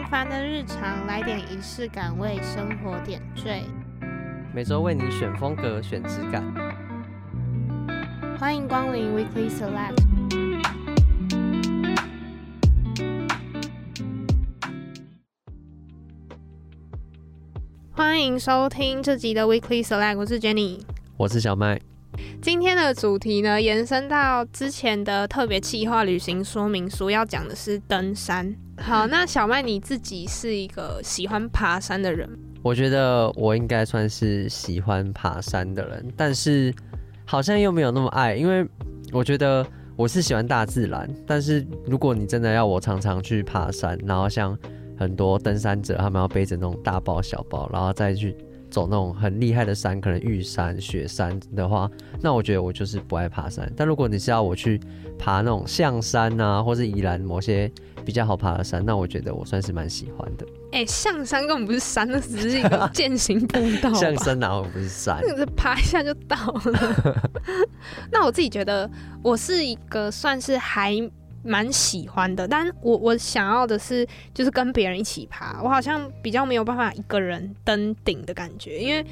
平凡的日常，来点仪式感，为生活点缀。每周为你选风格，选质感。欢迎光临 Weekly Select。欢迎收听这集的 Weekly Select，我是 Jenny，我是小麦。今天的主题呢，延伸到之前的特别企划旅行说明书，要讲的是登山。好，那小麦你自己是一个喜欢爬山的人？我觉得我应该算是喜欢爬山的人，但是好像又没有那么爱，因为我觉得我是喜欢大自然，但是如果你真的要我常常去爬山，然后像很多登山者，他们要背着那种大包小包，然后再去。走那种很厉害的山，可能玉山、雪山的话，那我觉得我就是不爱爬山。但如果你是要我去爬那种象山啊，或是宜兰某些比较好爬的山，那我觉得我算是蛮喜欢的。哎、欸，象山根本不是山，那只是一个健行步道。象山哪会不是山？那个是爬一下就到了。那我自己觉得，我是一个算是还。蛮喜欢的，但我我想要的是，就是跟别人一起爬。我好像比较没有办法一个人登顶的感觉，因为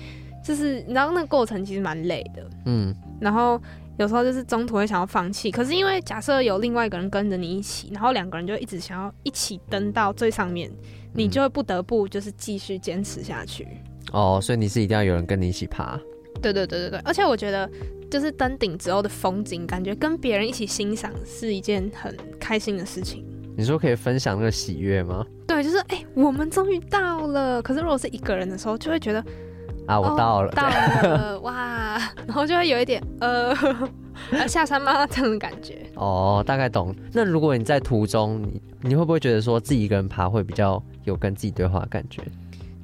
就是你知道那个过程其实蛮累的，嗯。然后有时候就是中途会想要放弃，可是因为假设有另外一个人跟着你一起，然后两个人就一直想要一起登到最上面，你就会不得不就是继续坚持下去。哦，所以你是一定要有人跟你一起爬。对对对对对，而且我觉得。就是登顶之后的风景，感觉跟别人一起欣赏是一件很开心的事情。你说可以分享那个喜悦吗？对，就是哎、欸，我们终于到了。可是如果是一个人的时候，就会觉得啊，我到了，哦、到了，哇，然后就会有一点 呃，下山吗这样的感觉。哦，大概懂。那如果你在途中，你你会不会觉得说自己一个人爬会比较有跟自己对话的感觉？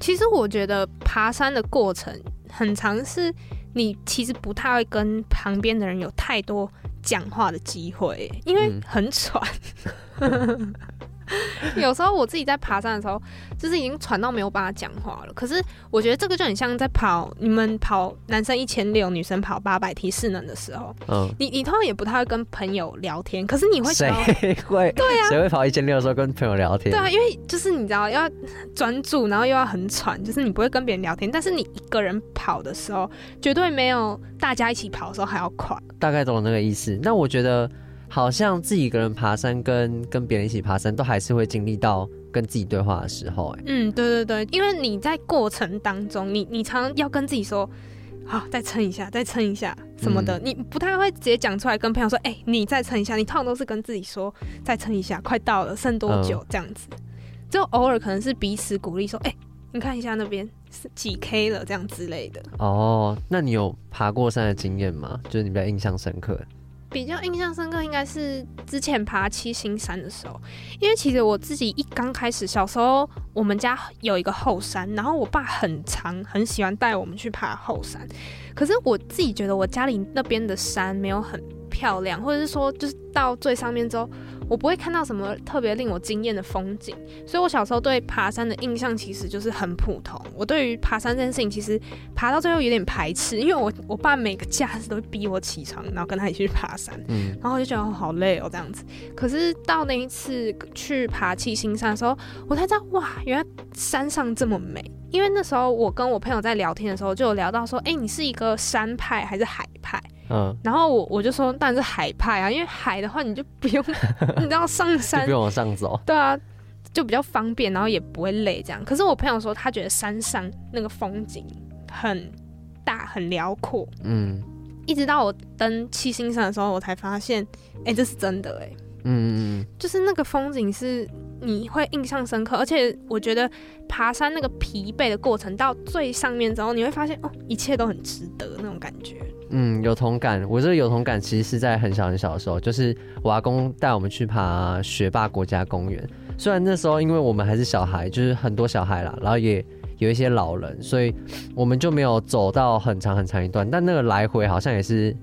其实我觉得爬山的过程很长是。你其实不太会跟旁边的人有太多讲话的机会，因为很喘。嗯 有时候我自己在爬山的时候，就是已经喘到没有办法讲话了。可是我觉得这个就很像在跑，你们跑男生一千六，女生跑八百提势能的时候，嗯，你你通常也不太会跟朋友聊天。可是你会谁 会？对啊，谁会跑一千六的时候跟朋友聊天？对啊，因为就是你知道要专注，然后又要很喘，就是你不会跟别人聊天。但是你一个人跑的时候，绝对没有大家一起跑的时候还要快。大概懂那个意思。那我觉得。好像自己一个人爬山跟，跟跟别人一起爬山，都还是会经历到跟自己对话的时候。哎，嗯，对对对，因为你在过程当中，你你常常要跟自己说，好，再撑一下，再撑一下什么的，嗯、你不太会直接讲出来跟朋友说，哎、欸，你再撑一下。你通常都是跟自己说，再撑一下，快到了，剩多久、嗯、这样子。就偶尔可能是彼此鼓励，说，哎、欸，你看一下那边是几 K 了，这样之类的。哦，那你有爬过山的经验吗？就是你比较印象深刻。比较印象深刻应该是之前爬七星山的时候，因为其实我自己一刚开始小时候，我们家有一个后山，然后我爸很常很喜欢带我们去爬后山，可是我自己觉得我家里那边的山没有很漂亮，或者是说就是到最上面之后。我不会看到什么特别令我惊艳的风景，所以我小时候对爬山的印象其实就是很普通。我对于爬山这件事情，其实爬到最后有点排斥，因为我我爸每个假日都会逼我起床，然后跟他一起去爬山，嗯，然后我就觉得好累哦这样子。可是到那一次去爬七星山的时候，我才知道哇，原来山上这么美。因为那时候我跟我朋友在聊天的时候，就有聊到说，哎，你是一个山派还是海派？嗯，然后我我就说，当然是海派啊，因为海的话你就不用，你知道上山，不用往上走，对啊，就比较方便，然后也不会累这样。可是我朋友说，他觉得山上那个风景很大很辽阔，嗯，一直到我登七星山的时候，我才发现，哎，这是真的哎，嗯嗯嗯，就是那个风景是你会印象深刻，而且我觉得爬山那个疲惫的过程到最上面之后，你会发现哦，一切都很值得那种感觉。嗯，有同感。我这个有同感，其实是在很小很小的时候，就是我阿公带我们去爬学霸国家公园。虽然那时候因为我们还是小孩，就是很多小孩啦，然后也有一些老人，所以我们就没有走到很长很长一段。但那个来回好像也是，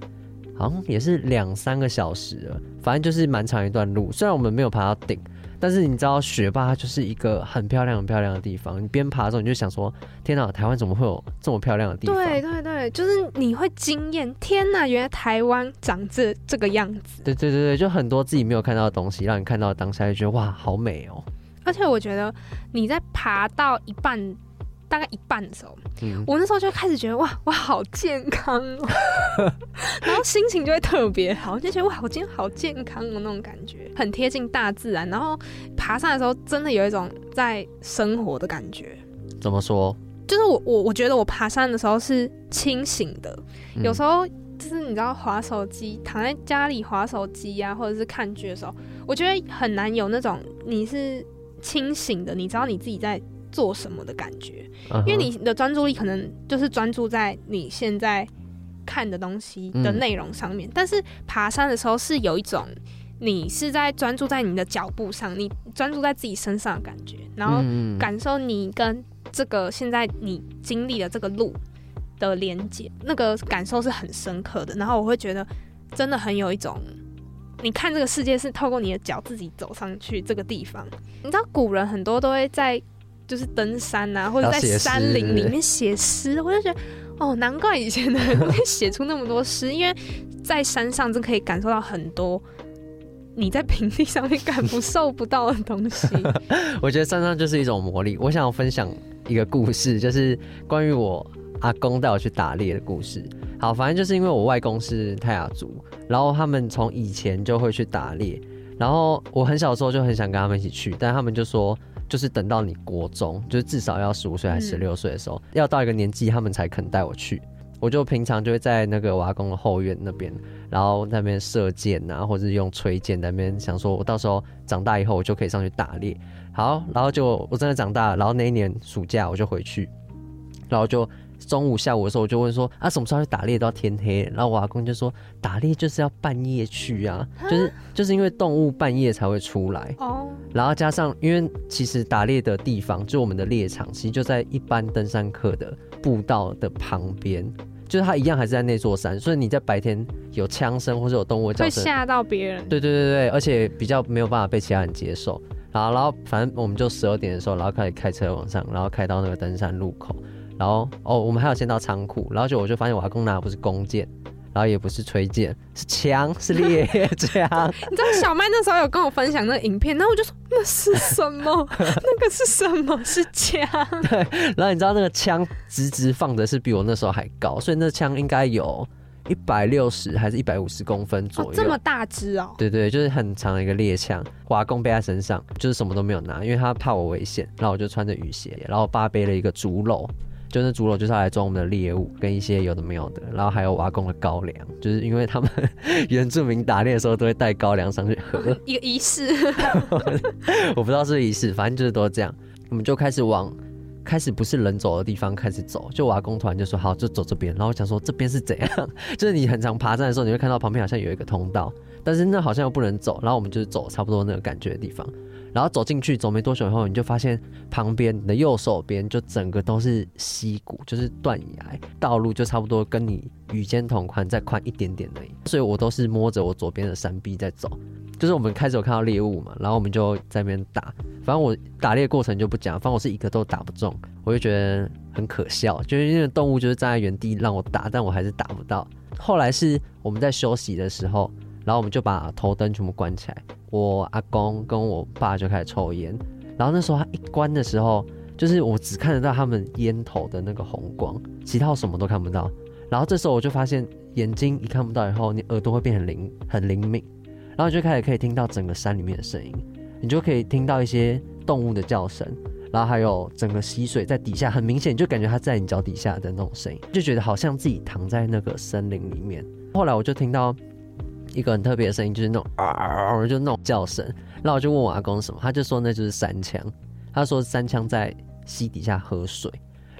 好像也是两三个小时了，反正就是蛮长一段路。虽然我们没有爬到顶。但是你知道学霸它就是一个很漂亮很漂亮的地方，你边爬的时候你就想说，天哪，台湾怎么会有这么漂亮的地方？对对对，就是你会惊艳，天哪，原来台湾长这这个样子。对对对对，就很多自己没有看到的东西，让你看到当下就觉得哇，好美哦。而且我觉得你在爬到一半，大概一半的时候，嗯，我那时候就开始觉得哇，我好健康哦，然后心情就会特别好，就觉得哇，我今天好健康哦，那种感觉很贴近大自然。然后爬山的时候，真的有一种在生活的感觉。怎么说？就是我我我觉得我爬山的时候是清醒的，嗯、有时候就是你知道滑手机，躺在家里滑手机呀、啊，或者是看剧的时候，我觉得很难有那种你是清醒的，你知道你自己在做什么的感觉，uh. 因为你的专注力可能就是专注在你现在看的东西的内容上面，嗯、但是爬山的时候是有一种你是在专注在你的脚步上，你专注在自己身上的感觉，然后感受你跟这个现在你经历的这个路的连接，那个感受是很深刻的。然后我会觉得真的很有一种，你看这个世界是透过你的脚自己走上去这个地方。你知道古人很多都会在。就是登山啊，或者在山林里面写诗，我就觉得哦，难怪以前的人 会写出那么多诗，因为在山上真可以感受到很多你在平地上面感受不到的东西。我觉得山上就是一种魔力。我想要分享一个故事，就是关于我阿公带我去打猎的故事。好，反正就是因为我外公是泰雅族，然后他们从以前就会去打猎，然后我很小的时候就很想跟他们一起去，但他们就说。就是等到你国中，就是至少要十五岁还是十六岁的时候，嗯、要到一个年纪，他们才肯带我去。我就平常就会在那个瓦工的后院那边，然后那边射箭啊，或者是用吹箭那边，想说我到时候长大以后，我就可以上去打猎。好，然后就我真的长大了，然后那一年暑假我就回去，然后就。中午、下午的时候，我就问说：“啊，什么时候去打猎？都要天黑。”然后我阿公就说：“打猎就是要半夜去啊，就是就是因为动物半夜才会出来。哦，然后加上，因为其实打猎的地方，就我们的猎场，其实就在一般登山客的步道的旁边，就是它一样还是在那座山，所以你在白天有枪声或者有动物叫声，会吓到别人。对对对对，而且比较没有办法被其他人接受。然后，然后反正我们就十二点的时候，然后开始开车往上，然后开到那个登山路口。然后哦，我们还有先到仓库，然后就我就发现我阿公拿的不是弓箭，然后也不是吹箭，是枪，是猎枪。你知道小麦那时候有跟我分享那个影片，然后我就说那是什么？那个是什么？是枪。对，然后你知道那个枪直直放的是比我那时候还高，所以那枪应该有一百六十还是一百五十公分左右，哦，这么大支哦。对对，就是很长的一个猎枪。我阿公背在身上，就是什么都没有拿，因为他怕我危险。然后我就穿着雨鞋，然后我爸背了一个竹篓。就那竹篓就是要来装我们的猎物，跟一些有的没有的，然后还有瓦工的高粱，就是因为他们 原住民打猎的时候都会带高粱上去喝，一个仪式。我不知道是不是仪式，反正就是都这样。我们就开始往开始不是人走的地方开始走，就我阿公突然就说好，就走这边。然后我想说这边是怎样？就是你很常爬山的时候，你会看到旁边好像有一个通道，但是那好像又不能走。然后我们就是走差不多那个感觉的地方。然后走进去，走没多久以后，你就发现旁边你的右手边就整个都是溪谷，就是断崖，道路就差不多跟你与肩同宽，再宽一点点而已。所以我都是摸着我左边的山壁在走。就是我们开始有看到猎物嘛，然后我们就在那边打。反正我打猎过程就不讲，反正我是一个都打不中，我就觉得很可笑。就是因为动物就是站在原地让我打，但我还是打不到。后来是我们在休息的时候，然后我们就把头灯全部关起来。我阿公跟我爸就开始抽烟，然后那时候他一关的时候，就是我只看得到他们烟头的那个红光，其他我什么都看不到。然后这时候我就发现眼睛一看不到以后，你耳朵会变很灵很灵敏，然后就开始可以听到整个山里面的声音，你就可以听到一些动物的叫声，然后还有整个溪水在底下，很明显就感觉它在你脚底下的那种声音，就觉得好像自己躺在那个森林里面。后来我就听到。一个很特别的声音，就是那种啊，就那种叫声。然后我就问我阿公什么，他就说那就是三枪。他说三枪在溪底下喝水。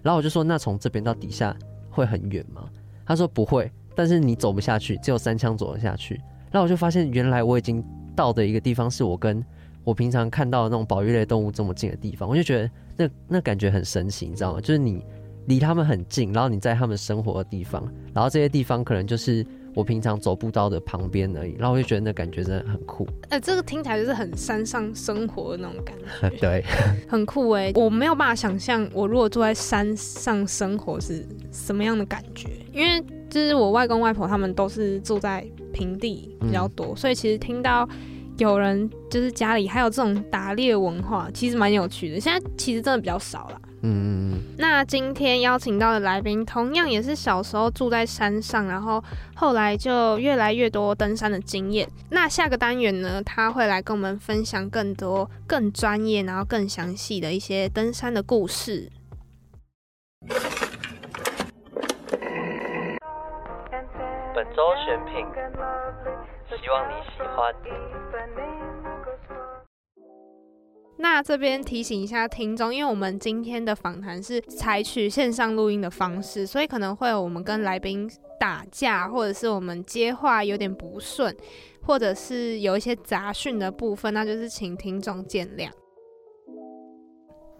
然后我就说那从这边到底下会很远吗？他说不会，但是你走不下去，只有三枪走得下去。然后我就发现原来我已经到的一个地方，是我跟我平常看到的那种保育类动物这么近的地方。我就觉得那那感觉很神奇，你知道吗？就是你离他们很近，然后你在他们生活的地方，然后这些地方可能就是。我平常走步道的旁边而已，然后我就觉得那感觉真的很酷。哎、欸，这个听起来就是很山上生活的那种感觉，对，很酷哎、欸！我没有办法想象，我如果住在山上生活是什么样的感觉，因为就是我外公外婆他们都是住在平地比较多，嗯、所以其实听到有人就是家里还有这种打猎文化，其实蛮有趣的。现在其实真的比较少了。嗯，那今天邀请到的来宾，同样也是小时候住在山上，然后后来就越来越多登山的经验。那下个单元呢，他会来跟我们分享更多、更专业，然后更详细的一些登山的故事。本周选品，希望你喜欢。那这边提醒一下听众，因为我们今天的访谈是采取线上录音的方式，所以可能会有我们跟来宾打架，或者是我们接话有点不顺，或者是有一些杂讯的部分，那就是请听众见谅。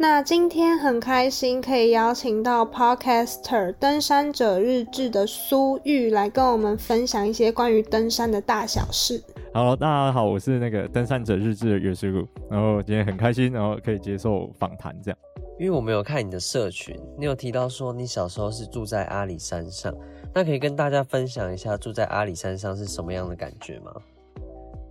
那今天很开心可以邀请到 Podcaster 登山者日志的苏玉来跟我们分享一些关于登山的大小事。好，大家好，我是那个登山者日志的月师傅，然后今天很开心，然后可以接受访谈这样。因为我没有看你的社群，你有提到说你小时候是住在阿里山上，那可以跟大家分享一下住在阿里山上是什么样的感觉吗？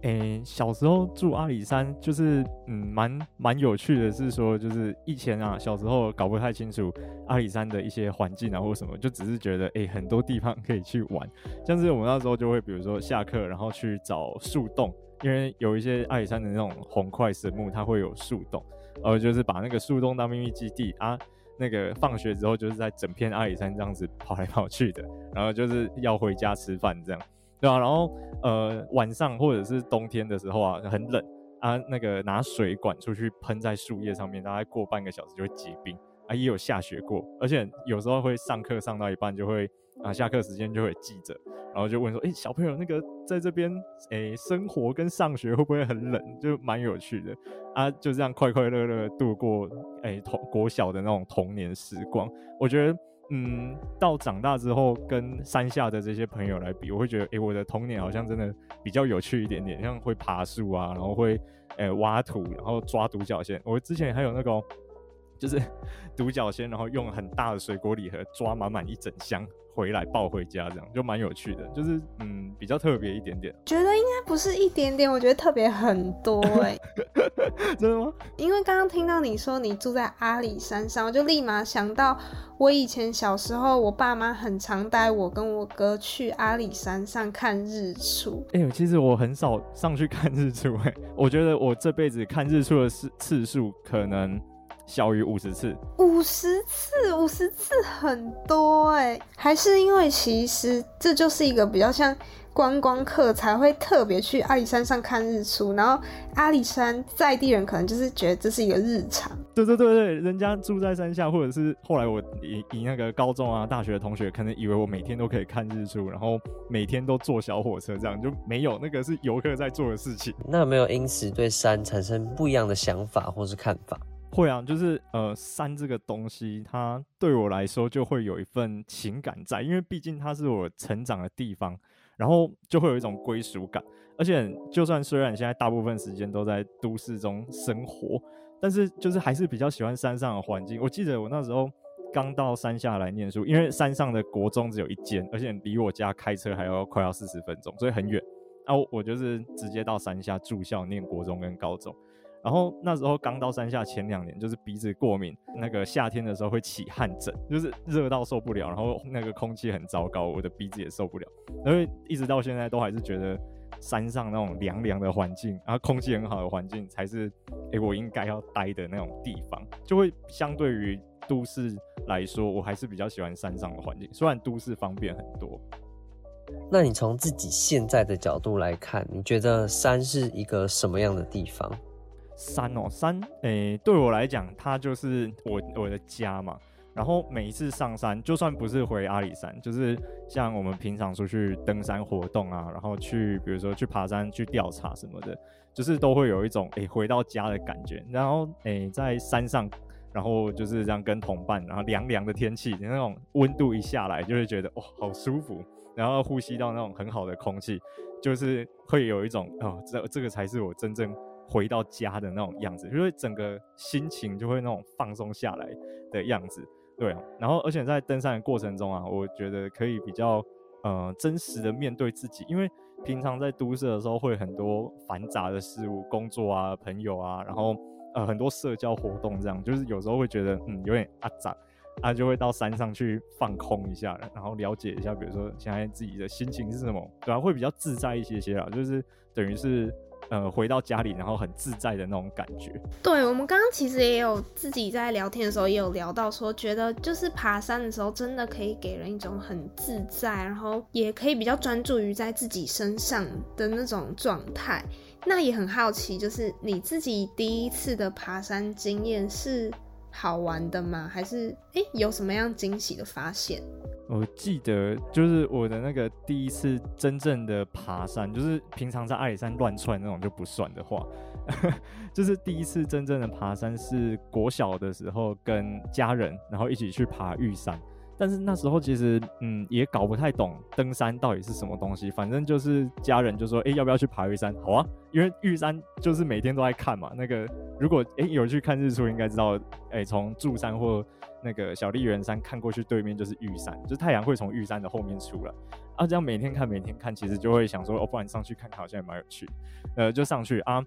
诶、小时候住阿里山，就是嗯，蛮蛮有趣的，是说就是以前啊，小时候搞不太清楚阿里山的一些环境啊或什么，就只是觉得诶、很多地方可以去玩，像是我们那时候就会比如说下课然后去找树洞，因为有一些阿里山的那种红桧神木，它会有树洞，呃，就是把那个树洞当秘密基地啊，那个放学之后就是在整片阿里山这样子跑来跑去的，然后就是要回家吃饭这样。对啊，然后呃晚上或者是冬天的时候啊，很冷啊，那个拿水管出去喷在树叶上面，大概过半个小时就会结冰啊。也有下雪过，而且有时候会上课上到一半就会啊，下课时间就会记者，然后就问说，哎，小朋友那个在这边哎生活跟上学会不会很冷？就蛮有趣的啊，就这样快快乐乐度过哎童国小的那种童年时光，我觉得。嗯，到长大之后跟山下的这些朋友来比，我会觉得，诶、我的童年好像真的比较有趣一点点，像会爬树啊，然后会，诶、挖土，然后抓独角仙。我之前还有那个，就是 独角仙，然后用很大的水果礼盒抓满满一整箱。回来抱回家，这样就蛮有趣的，就是嗯比较特别一点点。觉得应该不是一点点，我觉得特别很多哎、欸。真的吗？因为刚刚听到你说你住在阿里山上，我就立马想到我以前小时候，我爸妈很常带我跟我哥去阿里山上看日出。哎、欸，其实我很少上去看日出哎、欸，我觉得我这辈子看日出的次次数可能。小于五十次，五十次，五十次很多哎、欸，还是因为其实这就是一个比较像观光客才会特别去阿里山上看日出，然后阿里山在地人可能就是觉得这是一个日常。对对对对，人家住在山下，或者是后来我以以那个高中啊、大学的同学，可能以为我每天都可以看日出，然后每天都坐小火车，这样就没有那个是游客在做的事情。那有没有因此对山产生不一样的想法或是看法？会啊，就是呃，山这个东西，它对我来说就会有一份情感在，因为毕竟它是我成长的地方，然后就会有一种归属感。而且，就算虽然现在大部分时间都在都市中生活，但是就是还是比较喜欢山上的环境。我记得我那时候刚到山下来念书，因为山上的国中只有一间，而且离我家开车还要快要四十分钟，所以很远。然后我就是直接到山下住校念国中跟高中。然后那时候刚到山下前两年，就是鼻子过敏，那个夏天的时候会起汗疹，就是热到受不了，然后那个空气很糟糕，我的鼻子也受不了。然后一直到现在都还是觉得山上那种凉凉的环境，然后空气很好的环境才是，诶，我应该要待的那种地方。就会相对于都市来说，我还是比较喜欢山上的环境，虽然都市方便很多。那你从自己现在的角度来看，你觉得山是一个什么样的地方？山哦，山，诶、欸，对我来讲，它就是我我的家嘛。然后每一次上山，就算不是回阿里山，就是像我们平常出去登山活动啊，然后去，比如说去爬山、去调查什么的，就是都会有一种诶、回到家的感觉。然后诶、在山上，然后就是这样跟同伴，然后凉凉的天气，那种温度一下来，就会觉得哦，好舒服。然后呼吸到那种很好的空气，就是会有一种哦，这这个才是我真正。回到家的那种样子，就会整个心情就会那种放松下来的样子，对。然后，而且在登山的过程中啊，我觉得可以比较呃真实的面对自己，因为平常在都市的时候会很多繁杂的事物，工作啊、朋友啊，然后呃很多社交活动，这样就是有时候会觉得嗯有点阿杂，啊就会到山上去放空一下，然后了解一下，比如说现在自己的心情是什么，对啊，会比较自在一些些啦，就是等于是。呃，回到家里，然后很自在的那种感觉。对，我们刚刚其实也有自己在聊天的时候，也有聊到说，觉得就是爬山的时候，真的可以给人一种很自在，然后也可以比较专注于在自己身上的那种状态。那也很好奇，就是你自己第一次的爬山经验是好玩的吗？还是诶，有什么样惊喜的发现？我记得就是我的那个第一次真正的爬山，就是平常在阿里山乱窜那种就不算的话，就是第一次真正的爬山是国小的时候跟家人，然后一起去爬玉山。但是那时候其实嗯也搞不太懂登山到底是什么东西，反正就是家人就说，哎、要不要去爬玉山？好啊，因为玉山就是每天都在看嘛。那个如果哎、有去看日出，应该知道，哎从柱山或那个小笠原山看过去，对面就是玉山，就是太阳会从玉山的后面出来。啊，这样每天看每天看，其实就会想说，哦，不然上去看看好像也蛮有趣。呃，就上去啊，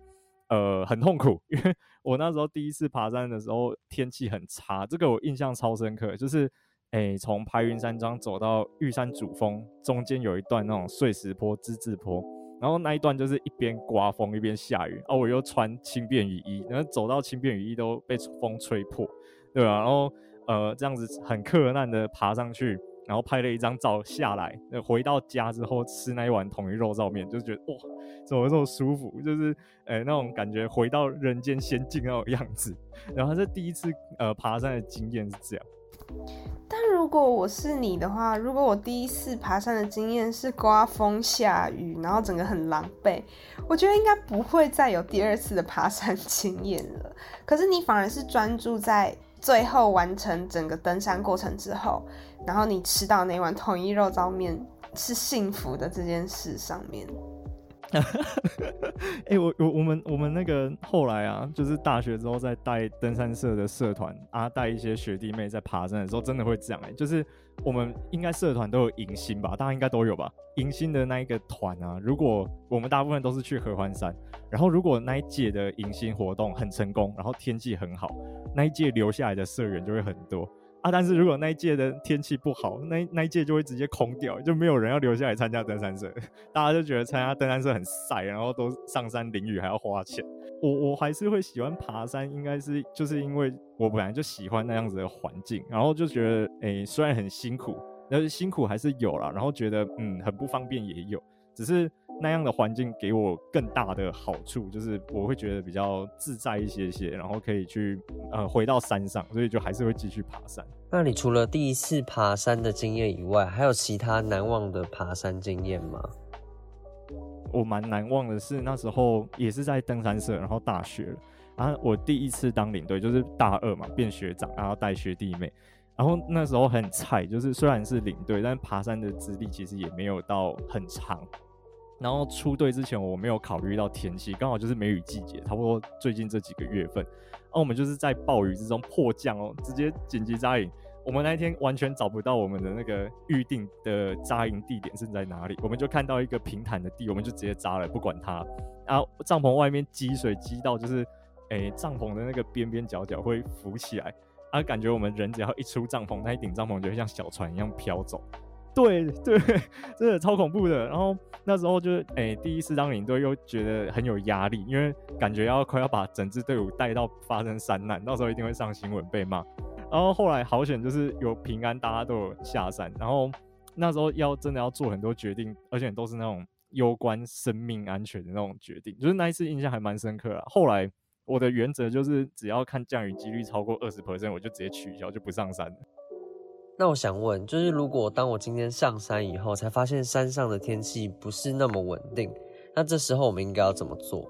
呃，很痛苦，因为我那时候第一次爬山的时候天气很差，这个我印象超深刻，就是。诶，从排云山庄走到玉山主峰，中间有一段那种碎石坡、之字坡，然后那一段就是一边刮风一边下雨，哦，我又穿轻便雨衣，然后走到轻便雨衣都被风吹破，对吧？然后呃，这样子很克难的爬上去，然后拍了一张照下来，回到家之后吃那一碗统一肉燥面，就觉得哇，怎么这么舒服？就是呃那种感觉回到人间仙境那种样子。然后这第一次呃爬山的经验是这样。但如果我是你的话，如果我第一次爬山的经验是刮风下雨，然后整个很狼狈，我觉得应该不会再有第二次的爬山 经验了。可是你反而是专注在最后完成整个登山过程之后，然后你吃到那碗统一肉燥面是幸福的这件事上面。哈哈哈哎、欸，我我我们我们那个后来啊，就是大学之后在带登山社的社团啊，带一些学弟妹在爬山的时候，真的会这样哎、就是我们应该社团都有迎新吧，大家应该都有吧？迎新的那一个团啊，如果我们大部分都是去合欢山，然后如果那一届的迎新活动很成功，然后天气很好，那一届留下来的社员就会很多。啊！但是如果那一届的天气不好，那那一届就会直接空掉，就没有人要留下来参加登山社，大家就觉得参加登山社很晒，然后都上山淋雨还要花钱。我我还是会喜欢爬山，应该是就是因为我本来就喜欢那样子的环境，然后就觉得，诶、虽然很辛苦，但是辛苦还是有啦，然后觉得，嗯，很不方便也有，只是。那样的环境给我更大的好处，就是我会觉得比较自在一些些，然后可以去呃回到山上，所以就还是会继续爬山。那你除了第一次爬山的经验以外，还有其他难忘的爬山经验吗？我蛮难忘的是那时候也是在登山社，然后大学，然后我第一次当领队，就是大二嘛，变学长，然后带学弟妹，然后那时候很菜，就是虽然是领队，但爬山的资历其实也没有到很长。然后出队之前，我没有考虑到天气，刚好就是梅雨季节，差不多最近这几个月份。那我们就是在暴雨之中迫降哦，直接紧急扎营。我们那一天完全找不到我们的那个预定的扎营地点是在哪里，我们就看到一个平坦的地，我们就直接扎了，不管它。啊帐篷外面积水积到就是，诶，帐篷的那个边边角角会浮起来，啊，感觉我们人只要一出帐篷，那一顶帐篷就会像小船一样飘走。对 对，真的超恐怖的。然后那时候就是，哎、第一次当领队又觉得很有压力，因为感觉要快要把整支队伍带到发生山难，到时候一定会上新闻被骂。然后后来好险，就是有平安，大家都有下山。然后那时候要真的要做很多决定，而且都是那种攸关生命安全的那种决定，就是那一次印象还蛮深刻啊。后来我的原则就是，只要看降雨几率超过二十 percent，我就直接取消，就不上山。那我想问，就是如果当我今天上山以后，才发现山上的天气不是那么稳定，那这时候我们应该要怎么做？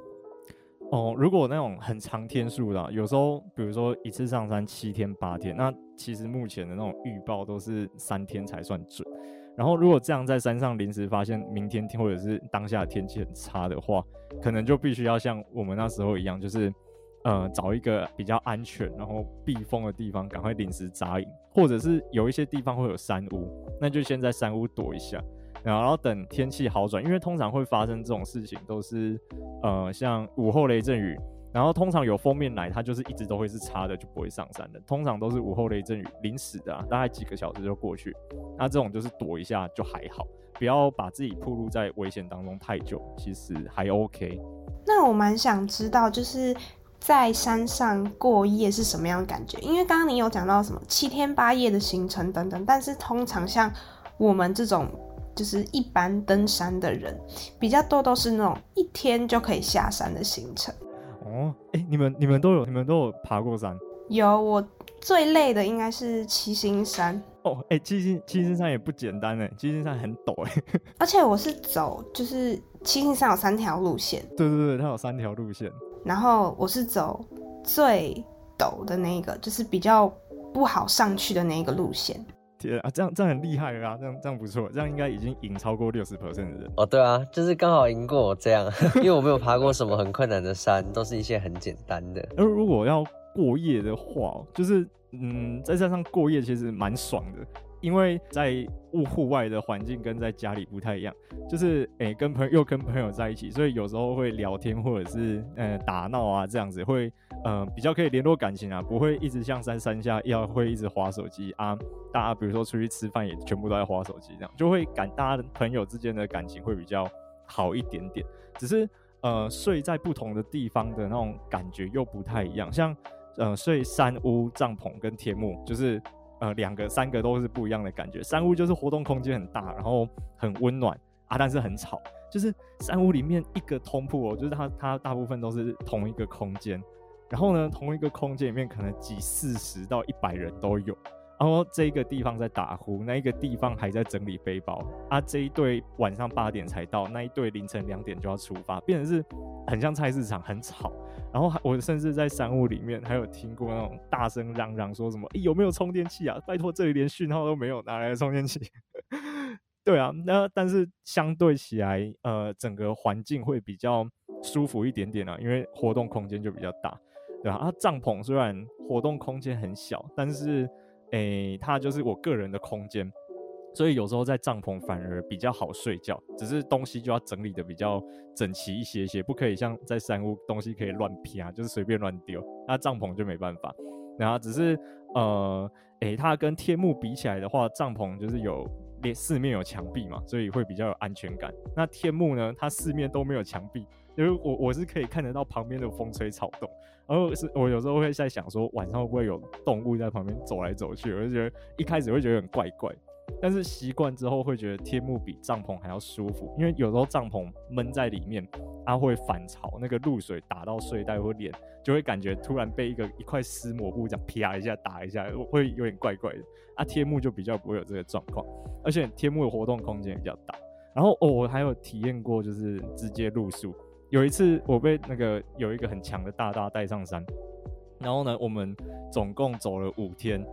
哦，如果那种很长天数的，有时候比如说一次上山七天八天，那其实目前的那种预报都是三天才算准。然后如果这样在山上临时发现明天或者是当下天气很差的话，可能就必须要像我们那时候一样，就是。呃，找一个比较安全，然后避风的地方，赶快临时扎营，或者是有一些地方会有山屋，那就先在山屋躲一下。然后等天气好转，因为通常会发生这种事情都是呃像午后雷阵雨。然后通常有封面来，它就是一直都会是差的，就不会上山的。通常都是午后雷阵雨临时的啊，大概几个小时就过去。那这种就是躲一下就还好，不要把自己暴露在危险当中太久，其实还 OK。那我蛮想知道，就是在山上过夜是什么样的感觉？因为刚刚你有讲到什么七天八夜的行程等等，但是通常像我们这种就是一般登山的人，比较多都是那种一天就可以下山的行程。哦，哎、欸，你们你们都有你们都有爬过山？有，我最累的应该是七星山。哦，哎、欸，七星七星山也不简单哎，七星山很陡哎。而且我是走，就是七星山有三条路线。对对对，它有三条路线。然后我是走最陡的那个，就是比较不好上去的那个路线。天啊，这样这样很厉害了啊！这样这样不错，这样应该已经赢超过六十 percent 的人哦。对啊，就是刚好赢过我这样，因为我没有爬过什么很困难的山，都是一些很简单的。而如果要过夜的话，就是嗯，在山上过夜其实蛮爽的。因为在户户外的环境跟在家里不太一样，就是诶、跟朋友又跟朋友在一起，所以有时候会聊天或者是呃打闹啊这样子，会呃比较可以联络感情啊，不会一直像在山下要会一直滑手机啊。大家比如说出去吃饭也全部都在滑手机，这样就会感大家的朋友之间的感情会比较好一点点。只是呃睡在不同的地方的那种感觉又不太一样，像呃睡山屋帐篷跟天幕就是。呃，两个、三个都是不一样的感觉。山屋就是活动空间很大，然后很温暖啊，但是很吵。就是山屋里面一个通铺哦，就是它它大部分都是同一个空间，然后呢，同一个空间里面可能挤四十到一百人都有。然后这一个地方在打呼，那一个地方还在整理背包啊。这一队晚上八点才到，那一队凌晨两点就要出发，变成是很像菜市场，很吵。然后我甚至在山屋里面还有听过那种大声嚷嚷，说什么、欸、有没有充电器啊？拜托，这里连讯号都没有，哪来的充电器？对啊，那但是相对起来，呃，整个环境会比较舒服一点点啊，因为活动空间就比较大，对啊，啊，帐篷虽然活动空间很小，但是。诶、它就是我个人的空间，所以有时候在帐篷反而比较好睡觉，只是东西就要整理的比较整齐一些些，不可以像在山屋东西可以乱撇啊，就是随便乱丢，那帐篷就没办法。然后只是呃，诶、欸，它跟天幕比起来的话，帐篷就是有四面有墙壁嘛，所以会比较有安全感。那天幕呢，它四面都没有墙壁。因为我我是可以看得到旁边的风吹草动，然后是我有时候会在想说晚上会不会有动物在旁边走来走去，我就觉得一开始会觉得很怪怪，但是习惯之后会觉得天幕比帐篷还要舒服，因为有时候帐篷闷在里面，它会反潮，那个露水打到睡袋或脸，就会感觉突然被一个一块湿抹布这样啪一下打一下，会有点怪怪的。啊，天幕就比较不会有这个状况，而且天幕的活动空间比较大。然后哦，我还有体验过就是直接露宿。有一次，我被那个有一个很强的大大带上山，然后呢，我们总共走了五天，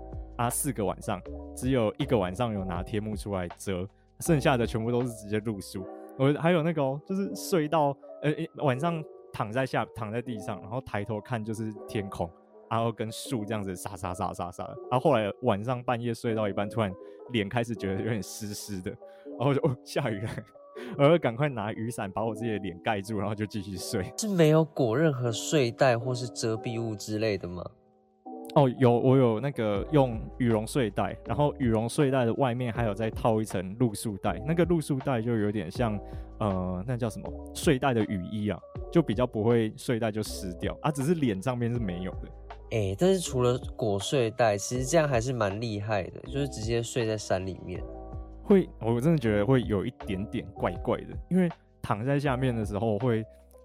啊，四个晚上，只有一个晚上有拿天幕出来遮，剩下的全部都是直接露宿。我还有那个哦，就是睡到呃晚上躺在下躺在地上，然后抬头看就是天空，然后跟树这样子沙沙沙沙沙。然后后来晚上半夜睡到一半，突然脸开始觉得有点湿湿的，然后就哦下雨了。我要赶快拿雨伞把我自己的脸盖住，然后就继续睡。是没有裹任何睡袋或是遮蔽物之类的吗？哦，有，我有那个用羽绒睡袋，然后羽绒睡袋的外面还有再套一层露宿袋。那个露宿袋就有点像，呃，那叫什么？睡袋的雨衣啊，就比较不会睡袋就湿掉啊。只是脸上面是没有的。哎、欸，但是除了裹睡袋，其实这样还是蛮厉害的，就是直接睡在山里面。会，我真的觉得会有一点点怪怪的，因为躺在下面的时候会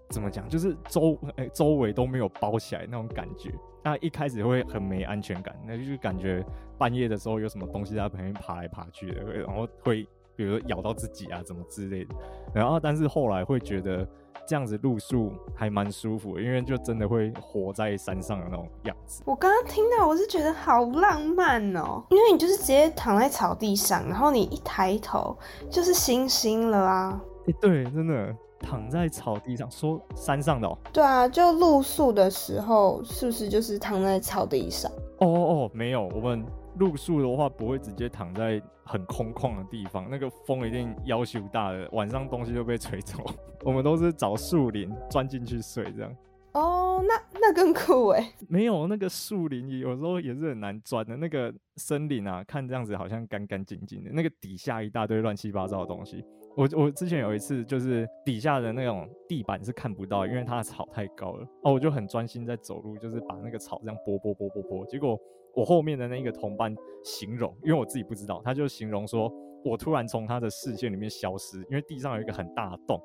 怎么讲，就是周哎周围都没有包起来那种感觉，那一开始会很没安全感，那就是感觉半夜的时候有什么东西在旁边爬来爬去的，然后会比如说咬到自己啊，怎么之类的，然后但是后来会觉得。这样子露宿还蛮舒服的，因为就真的会活在山上的那种样子。我刚刚听到，我是觉得好浪漫哦，因为你就是直接躺在草地上，然后你一抬头就是星星了啊！哎、欸，对，真的躺在草地上，说山上的哦。对啊，就露宿的时候，是不是就是躺在草地上？哦哦哦，没有，我们露宿的话，不会直接躺在很空旷的地方，那个风一定要求大的，晚上东西就被吹走。我们都是找树林钻进去睡，这样。哦，那那更酷哎！没有那个树林，有时候也是很难钻的。那个森林啊，看这样子好像干干净净的，那个底下一大堆乱七八糟的东西。我我之前有一次就是底下的那种地板是看不到，因为它的草太高了。哦，我就很专心在走路，就是把那个草这样拨拨拨拨拨。结果我后面的那个同伴形容，因为我自己不知道，他就形容说我突然从他的视线里面消失，因为地上有一个很大的洞，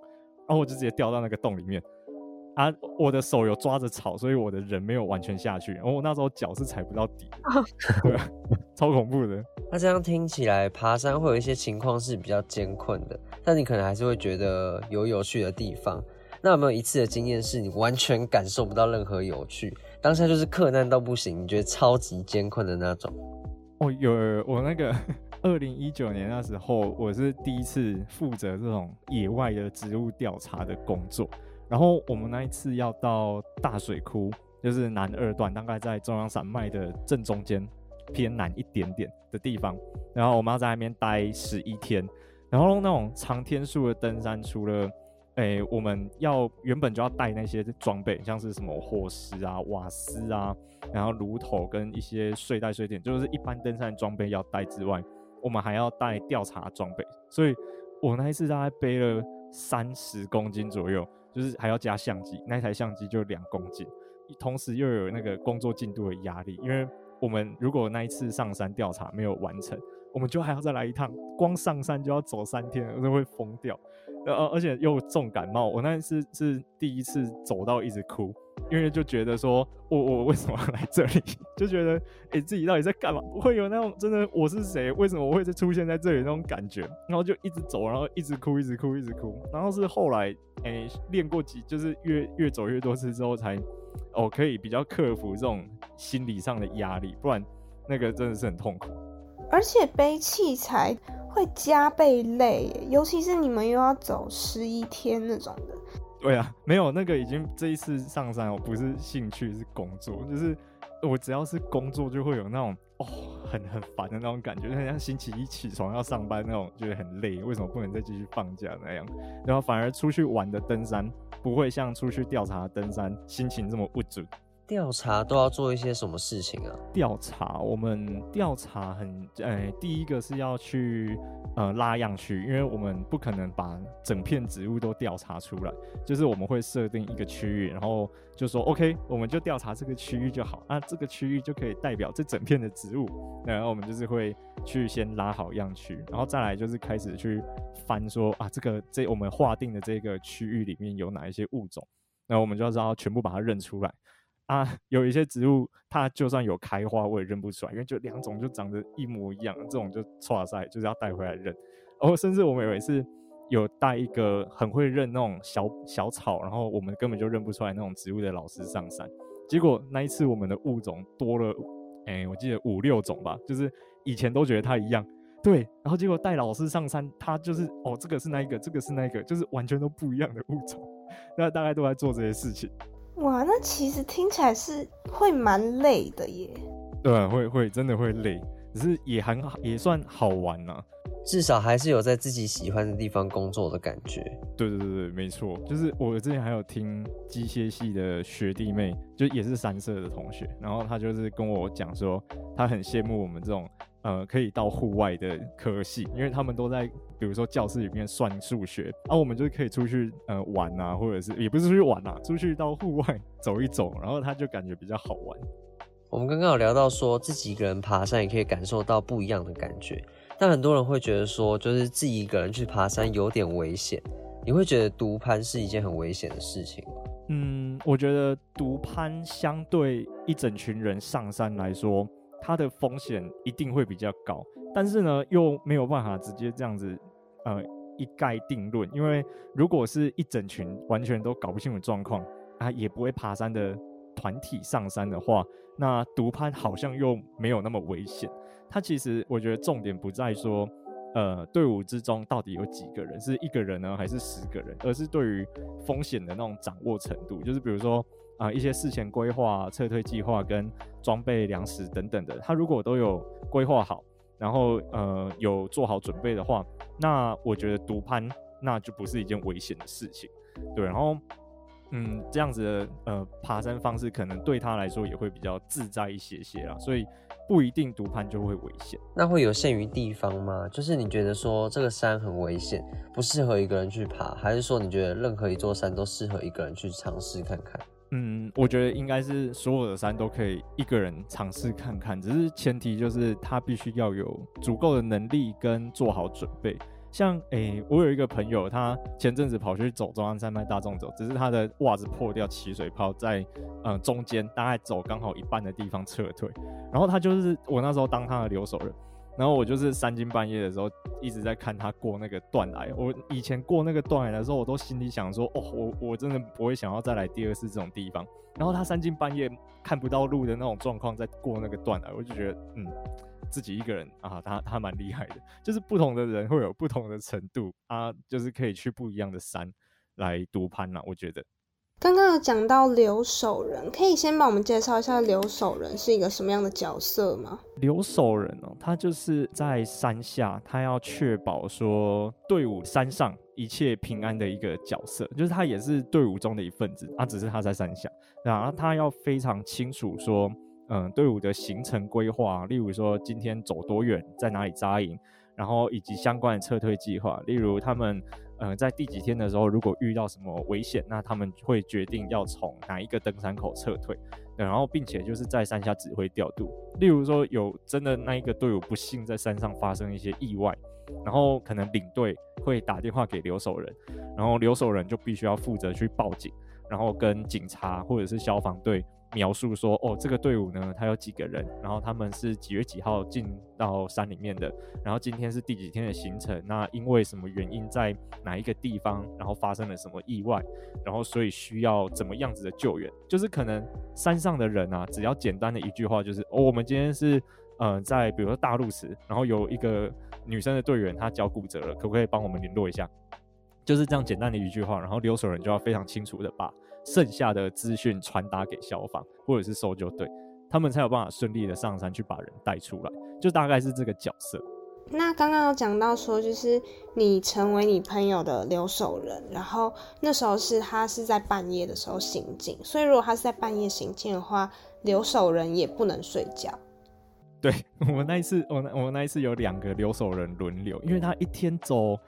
然后我就直接掉到那个洞里面。啊，我的手有抓着草，所以我的人没有完全下去。然后我那时候脚是踩不到底，对，超恐怖的。那这样听起来，爬山会有一些情况是比较艰困的，但你可能还是会觉得有有趣的地方。那有没有一次的经验是你完全感受不到任何有趣，当下就是困难到不行，你觉得超级艰困的那种？哦，有，我那个 二零一九年那时候，我是第一次负责这种野外的植物调查的工作。然后我们那一次要到大水库，就是南二段，大概在中央山脉的正中间，偏南一点点的地方。然后我们要在那边待十一天。然后那种长天数的登山，除了诶我们要原本就要带那些装备，像是什么伙食啊、瓦斯啊，然后炉头跟一些睡袋、睡垫，就是一般登山装备要带之外，我们还要带调查装备。所以我那一次大概背了三十公斤左右。就是还要加相机，那一台相机就两公斤，同时又有那个工作进度的压力，因为我们如果那一次上山调查没有完成，我们就还要再来一趟，光上山就要走三天，我都会疯掉。而，而且又重感冒，我那一次是第一次走到一直哭。因为就觉得说，我我为什么要来这里？就觉得，哎、自己到底在干嘛？不会有那种真的我是谁？为什么我会出现在这里那种感觉？然后就一直走，然后一直哭，一直哭，一直哭。然后是后来，哎、练过几，就是越越走越多次之后才，才哦可以比较克服这种心理上的压力。不然那个真的是很痛苦。而且背器材会加倍累，尤其是你们又要走十一天那种的。对啊，没有那个已经这一次上山，我不是兴趣是工作，就是我只要是工作就会有那种哦很很烦的那种感觉，就很像星期一起床要上班那种，觉得很累，为什么不能再继续放假那样？然后反而出去玩的登山不会像出去调查登山心情这么不准。调查都要做一些什么事情啊？调查，我们调查很，呃、第一个是要去呃拉样区，因为我们不可能把整片植物都调查出来，就是我们会设定一个区域，然后就说 OK，我们就调查这个区域就好，那这个区域就可以代表这整片的植物，然后我们就是会去先拉好样区，然后再来就是开始去翻说啊，这个这我们划定的这个区域里面有哪一些物种，那我们就要知道全部把它认出来。啊，有一些植物，它就算有开花，我也认不出来，因为就两种就长得一模一样，这种就错赛，就是要带回来认。然后甚至我们有一次有带一个很会认那种小小草，然后我们根本就认不出来那种植物的老师上山，结果那一次我们的物种多了，哎、我记得五六种吧，就是以前都觉得它一样，对，然后结果带老师上山，它就是哦，这个是那一个，这个是那一个，就是完全都不一样的物种，那大概都在做这些事情。哇，那其实听起来是会蛮累的耶。对啊，会会真的会累，只是也很好，也算好玩呐、啊。至少还是有在自己喜欢的地方工作的感觉。对对对对，没错，就是我之前还有听机械系的学弟妹，就也是三社的同学，然后他就是跟我讲说，他很羡慕我们这种。呃，可以到户外的科系，因为他们都在，比如说教室里面算数学，啊我们就可以出去呃玩啊，或者是也不是出去玩啊，出去到户外走一走，然后他就感觉比较好玩。我们刚刚有聊到说自己一个人爬山也可以感受到不一样的感觉，但很多人会觉得说，就是自己一个人去爬山有点危险。你会觉得独攀是一件很危险的事情吗？嗯，我觉得独攀相对一整群人上山来说。它的风险一定会比较高，但是呢，又没有办法直接这样子，呃，一概定论。因为如果是一整群完全都搞不清楚状况啊，也不会爬山的团体上山的话，那独攀好像又没有那么危险。它其实我觉得重点不在说，呃，队伍之中到底有几个人，是一个人呢，还是十个人，而是对于风险的那种掌握程度。就是比如说。啊、一些事前规划、撤退计划跟装备、粮食等等的，他如果都有规划好，然后呃有做好准备的话，那我觉得独攀那就不是一件危险的事情，对，然后。嗯，这样子的呃爬山方式可能对他来说也会比较自在一些些啦，所以不一定独攀就会危险。那会有限于地方吗？就是你觉得说这个山很危险，不适合一个人去爬，还是说你觉得任何一座山都适合一个人去尝试看看？嗯，我觉得应该是所有的山都可以一个人尝试看看，只是前提就是他必须要有足够的能力跟做好准备。像诶、我有一个朋友，他前阵子跑去走中央山脉大众走，只是他的袜子破掉起水泡在，嗯中间大概走刚好一半的地方撤退，然后他就是我那时候当他的留守人，然后我就是三更半夜的时候一直在看他过那个断崖。我以前过那个断崖的时候，我都心里想说，哦，我我真的不会想要再来第二次这种地方。然后他三更半夜看不到路的那种状况，在过那个断崖，我就觉得嗯。自己一个人啊，他他蛮厉害的，就是不同的人会有不同的程度啊，就是可以去不一样的山来独攀呐。我觉得刚刚有讲到留守人，可以先帮我们介绍一下留守人是一个什么样的角色吗？留守人哦，他就是在山下，他要确保说队伍山上一切平安的一个角色，就是他也是队伍中的一份子啊，只是他在山下，然后他要非常清楚说。嗯，队伍的行程规划，例如说今天走多远，在哪里扎营，然后以及相关的撤退计划，例如他们嗯在第几天的时候，如果遇到什么危险，那他们会决定要从哪一个登山口撤退，然后并且就是在山下指挥调度。例如说有真的那一个队伍不幸在山上发生一些意外，然后可能领队会打电话给留守人，然后留守人就必须要负责去报警，然后跟警察或者是消防队。描述说，哦，这个队伍呢，他有几个人，然后他们是几月几号进到山里面的，然后今天是第几天的行程，那因为什么原因在哪一个地方，然后发生了什么意外，然后所以需要怎么样子的救援，就是可能山上的人啊，只要简单的一句话，就是哦，我们今天是呃在比如说大路时，然后有一个女生的队员她脚骨折了，可不可以帮我们联络一下？就是这样简单的一句话，然后留守人就要非常清楚的把。剩下的资讯传达给消防或者是搜救队，他们才有办法顺利的上山去把人带出来，就大概是这个角色。那刚刚有讲到说，就是你成为你朋友的留守人，然后那时候是他是在半夜的时候行进，所以如果他是在半夜行进的话，留守人也不能睡觉。对，我们那一次，我我们那一次有两个留守人轮流，因为他一天走。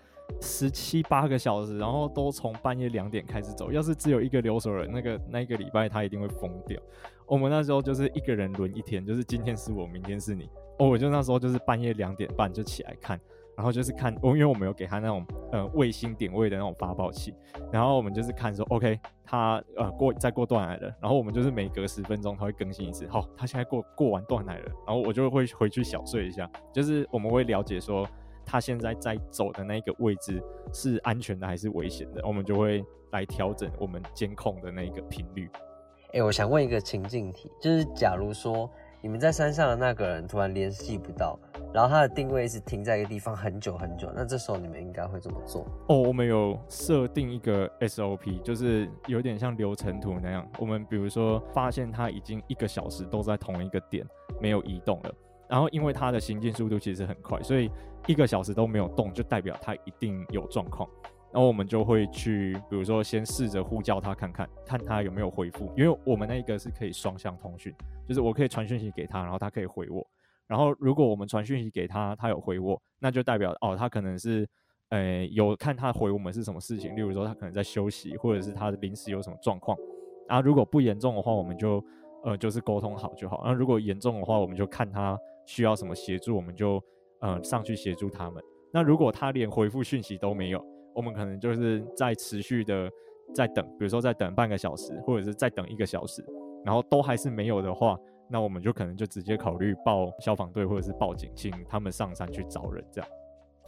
十七八个小时，然后都从半夜两点开始走。要是只有一个留守人，那个那一个礼拜他一定会疯掉。我们那时候就是一个人轮一天，就是今天是我，明天是你。哦，我就那时候就是半夜两点半就起来看，然后就是看，哦，因为我们有给他那种呃卫星点位的那种发报器，然后我们就是看说，OK，他呃过再过断崖了，然后我们就是每隔十分钟他会更新一次。好，哦，他现在过过完断崖了，然后我就会回去小睡一下，就是我们会了解说。他现在在走的那个位置是安全的还是危险的？我们就会来调整我们监控的那个频率。哎、欸，我想问一个情境题，就是假如说你们在山上的那个人突然联系不到，然后他的定位是停在一个地方很久很久，那这时候你们应该会怎么做？哦，我们有设定一个 SOP，就是有点像流程图那样。我们比如说发现他已经一个小时都在同一个点没有移动了。然后，因为他的行进速度其实很快，所以一个小时都没有动，就代表他一定有状况。然后我们就会去，比如说先试着呼叫他看看，看他有没有回复。因为我们那个是可以双向通讯，就是我可以传讯息给他，然后他可以回我。然后如果我们传讯息给他，他有回我，那就代表哦，他可能是，呃，有看他回我们是什么事情。例如说他可能在休息，或者是他临时有什么状况。然后如果不严重的话，我们就呃就是沟通好就好。那如果严重的话，我们就看他。需要什么协助，我们就呃上去协助他们。那如果他连回复讯息都没有，我们可能就是在持续的在等，比如说在等半个小时，或者是再等一个小时，然后都还是没有的话，那我们就可能就直接考虑报消防队或者是报警，请他们上山去找人这样。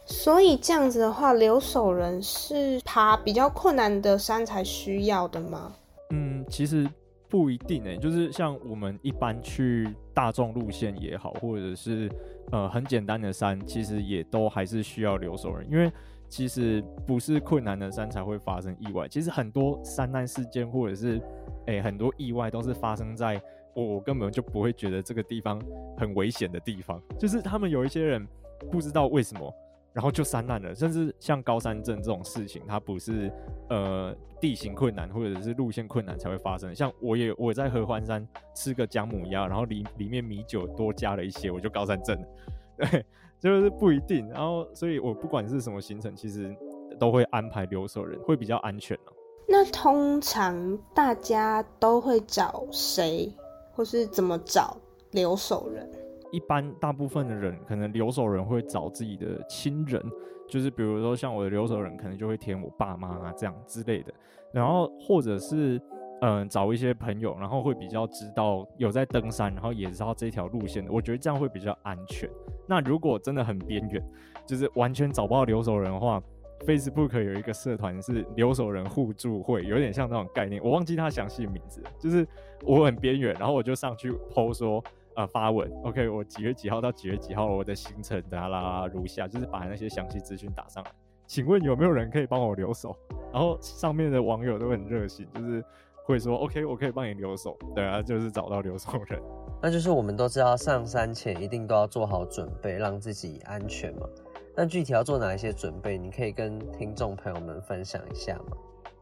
所以这样子的话，留守人是爬比较困难的山才需要的吗？嗯，其实。不一定诶、就是像我们一般去大众路线也好，或者是呃很简单的山，其实也都还是需要留守人，因为其实不是困难的山才会发生意外。其实很多山难事件或者是诶，很多意外都是发生在我我根本就不会觉得这个地方很危险的地方，就是他们有一些人不知道为什么。然后就山难了，甚至像高山症这种事情，它不是呃地形困难或者是路线困难才会发生。像我也我在合欢山吃个姜母鸭，然后里里面米酒多加了一些，我就高山症了。对，就是不一定。然后，所以我不管是什么行程，其实都会安排留守人，会比较安全。那通常大家都会找谁，或是怎么找留守人？一般大部分的人可能留守人会找自己的亲人，就是比如说像我的留守人可能就会填我爸妈啊这样之类的，然后或者是嗯、找一些朋友，然后会比较知道有在登山，然后也知道这条路线的，我觉得这样会比较安全。那如果真的很边缘，就是完全找不到留守人的话，Facebook 有一个社团是留守人互助会，有点像那种概念，我忘记他详细的名字，就是我很边缘，然后我就上去 po 说。呃，发文，OK，我几月几号到几月几号，我的行程啦啦如下，就是把那些详细资讯打上来。请问有没有人可以帮我留守？然后上面的网友都很热心，就是会说 OK，我可以帮你留守。对啊，就是找到留守人。那就是我们都知道上山前一定都要做好准备，让自己安全嘛。那具体要做哪一些准备？你可以跟听众朋友们分享一下吗？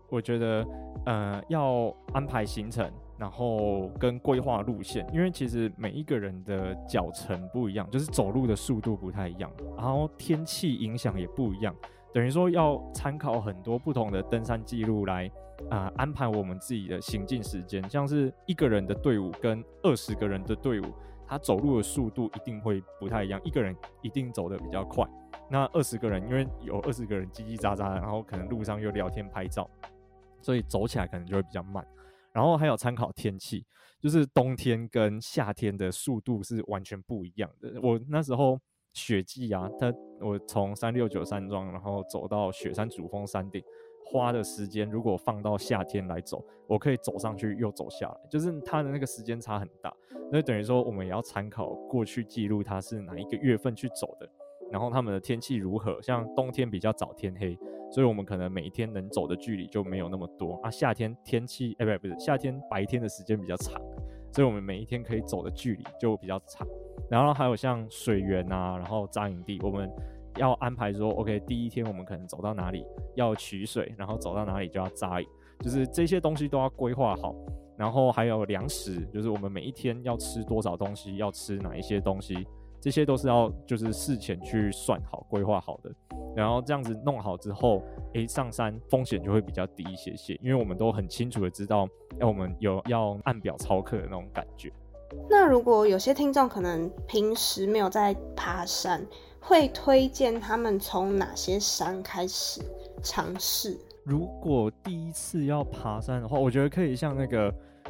我觉得，呃，要安排行程。然后跟规划路线，因为其实每一个人的脚程不一样，就是走路的速度不太一样，然后天气影响也不一样，等于说要参考很多不同的登山记录来啊、安排我们自己的行进时间。像是一个人的队伍跟二十个人的队伍，他走路的速度一定会不太一样，一个人一定走得比较快，那二十个人因为有二十个人叽叽喳喳，然后可能路上又聊天拍照，所以走起来可能就会比较慢。然后还有参考天气，就是冬天跟夏天的速度是完全不一样的。我那时候雪季啊，它我从三六九山庄，然后走到雪山主峰山顶，花的时间如果放到夏天来走，我可以走上去又走下来，就是它的那个时间差很大。那等于说我们也要参考过去记录它是哪一个月份去走的，然后他们的天气如何，像冬天比较早天黑。所以，我们可能每一天能走的距离就没有那么多啊。夏天天气，哎，不，不是夏天白天的时间比较长，所以我们每一天可以走的距离就比较长。然后还有像水源啊，然后扎营地，我们要安排说，OK，第一天我们可能走到哪里要取水，然后走到哪里就要扎营，就是这些东西都要规划好。然后还有粮食，就是我们每一天要吃多少东西，要吃哪一些东西。这些都是要就是事前去算好、规划好的，然后这样子弄好之后，诶，上山风险就会比较低一些些，因为我们都很清楚的知道，诶，我们有要按表操课的那种感觉。那如果有些听众可能平时没有在爬山，会推荐他们从哪些山开始尝试？如果第一次要爬山的话，我觉得可以像那个。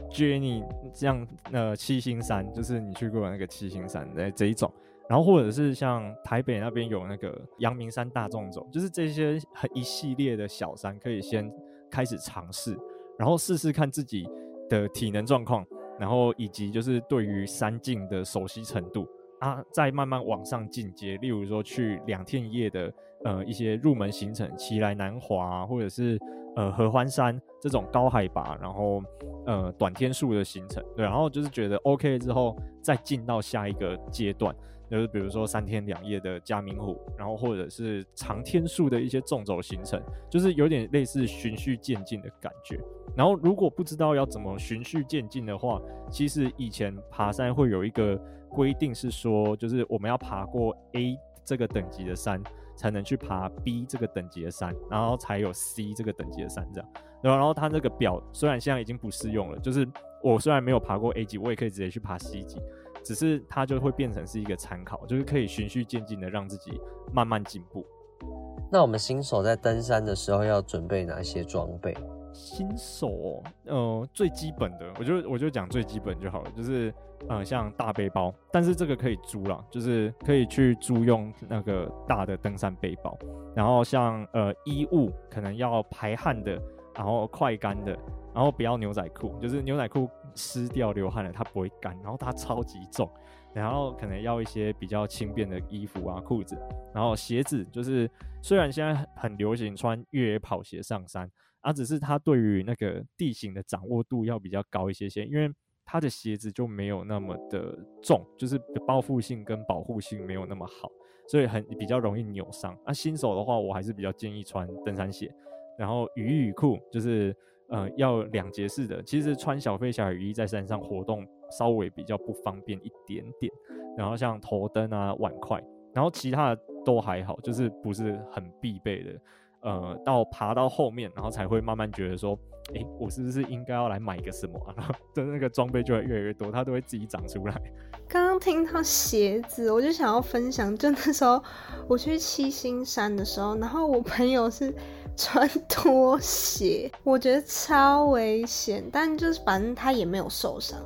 Jenny 这样，呃，七星山就是你去过那个七星山的这一种，然后或者是像台北那边有那个阳明山大众走，就是这些很一系列的小山，可以先开始尝试，然后试试看自己的体能状况，然后以及就是对于山径的熟悉程度啊，再慢慢往上进阶，例如说去两天一夜的呃一些入门行程，奇莱南华或者是。呃，合欢山这种高海拔，然后呃短天数的行程，对，然后就是觉得 OK 之后，再进到下一个阶段，就是比如说三天两夜的嘉明湖，然后或者是长天数的一些纵走行程，就是有点类似循序渐进的感觉。然后如果不知道要怎么循序渐进的话，其实以前爬山会有一个规定是说，就是我们要爬过 A 这个等级的山。才能去爬 B 这个等级的山，然后才有 C 这个等级的山，这样。然后，然后它那个表虽然现在已经不适用了，就是我虽然没有爬过 A 级，我也可以直接去爬 C 级，只是它就会变成是一个参考，就是可以循序渐进的让自己慢慢进步。那我们新手在登山的时候要准备哪些装备？新手哦，呃，最基本的，我就我就讲最基本就好了，就是。呃，像大背包，但是这个可以租啦，就是可以去租用那个大的登山背包。然后像呃衣物，可能要排汗的，然后快干的，然后不要牛仔裤，就是牛仔裤湿掉流汗了它不会干，然后它超级重。然后可能要一些比较轻便的衣服啊裤子，然后鞋子就是虽然现在很流行穿越野跑鞋上山，啊、只是它对于那个地形的掌握度要比较高一些些，因为他的鞋子就没有那么的重，就是包覆性跟保护性没有那么好，所以很比较容易扭伤。那、啊、新手的话，我还是比较建议穿登山鞋，然后雨雨裤就是呃要两节式的。其实穿小飞侠雨衣在山上活动稍微比较不方便一点点，然后像头灯啊、碗筷，然后其他的都还好，就是不是很必备的。呃，到爬到后面，然后才会慢慢觉得说，哎、我是不是应该要来买一个什么啊？然 后的那个装备就会越来越多，它都会自己长出来。刚刚听到鞋子，我就想要分享，就那时候我去七星山的时候，然后我朋友是穿拖鞋，我觉得超危险，但就是反正他也没有受伤。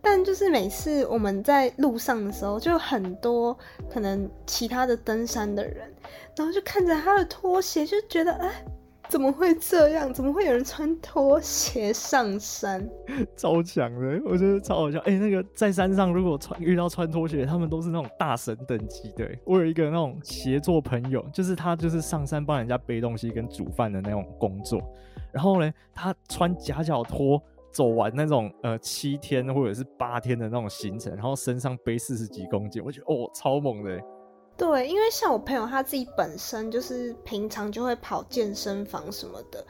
但就是每次我们在路上的时候，就很多可能其他的登山的人，然后就看着他的拖鞋，就觉得哎，怎么会这样？怎么会有人穿拖鞋上山？超强的，我觉得超好笑。哎、那个在山上如果穿遇到穿拖鞋，他们都是那种大神等级的。我有一个那种协作朋友，就是他就是上山帮人家背东西跟煮饭的那种工作，然后呢，他穿夹脚拖。走完那种呃七天或者是八天的那种行程，然后身上背四十几公斤，我觉得哦超猛的。对，因为像我朋友他自己本身就是平常就会跑健身房什么的，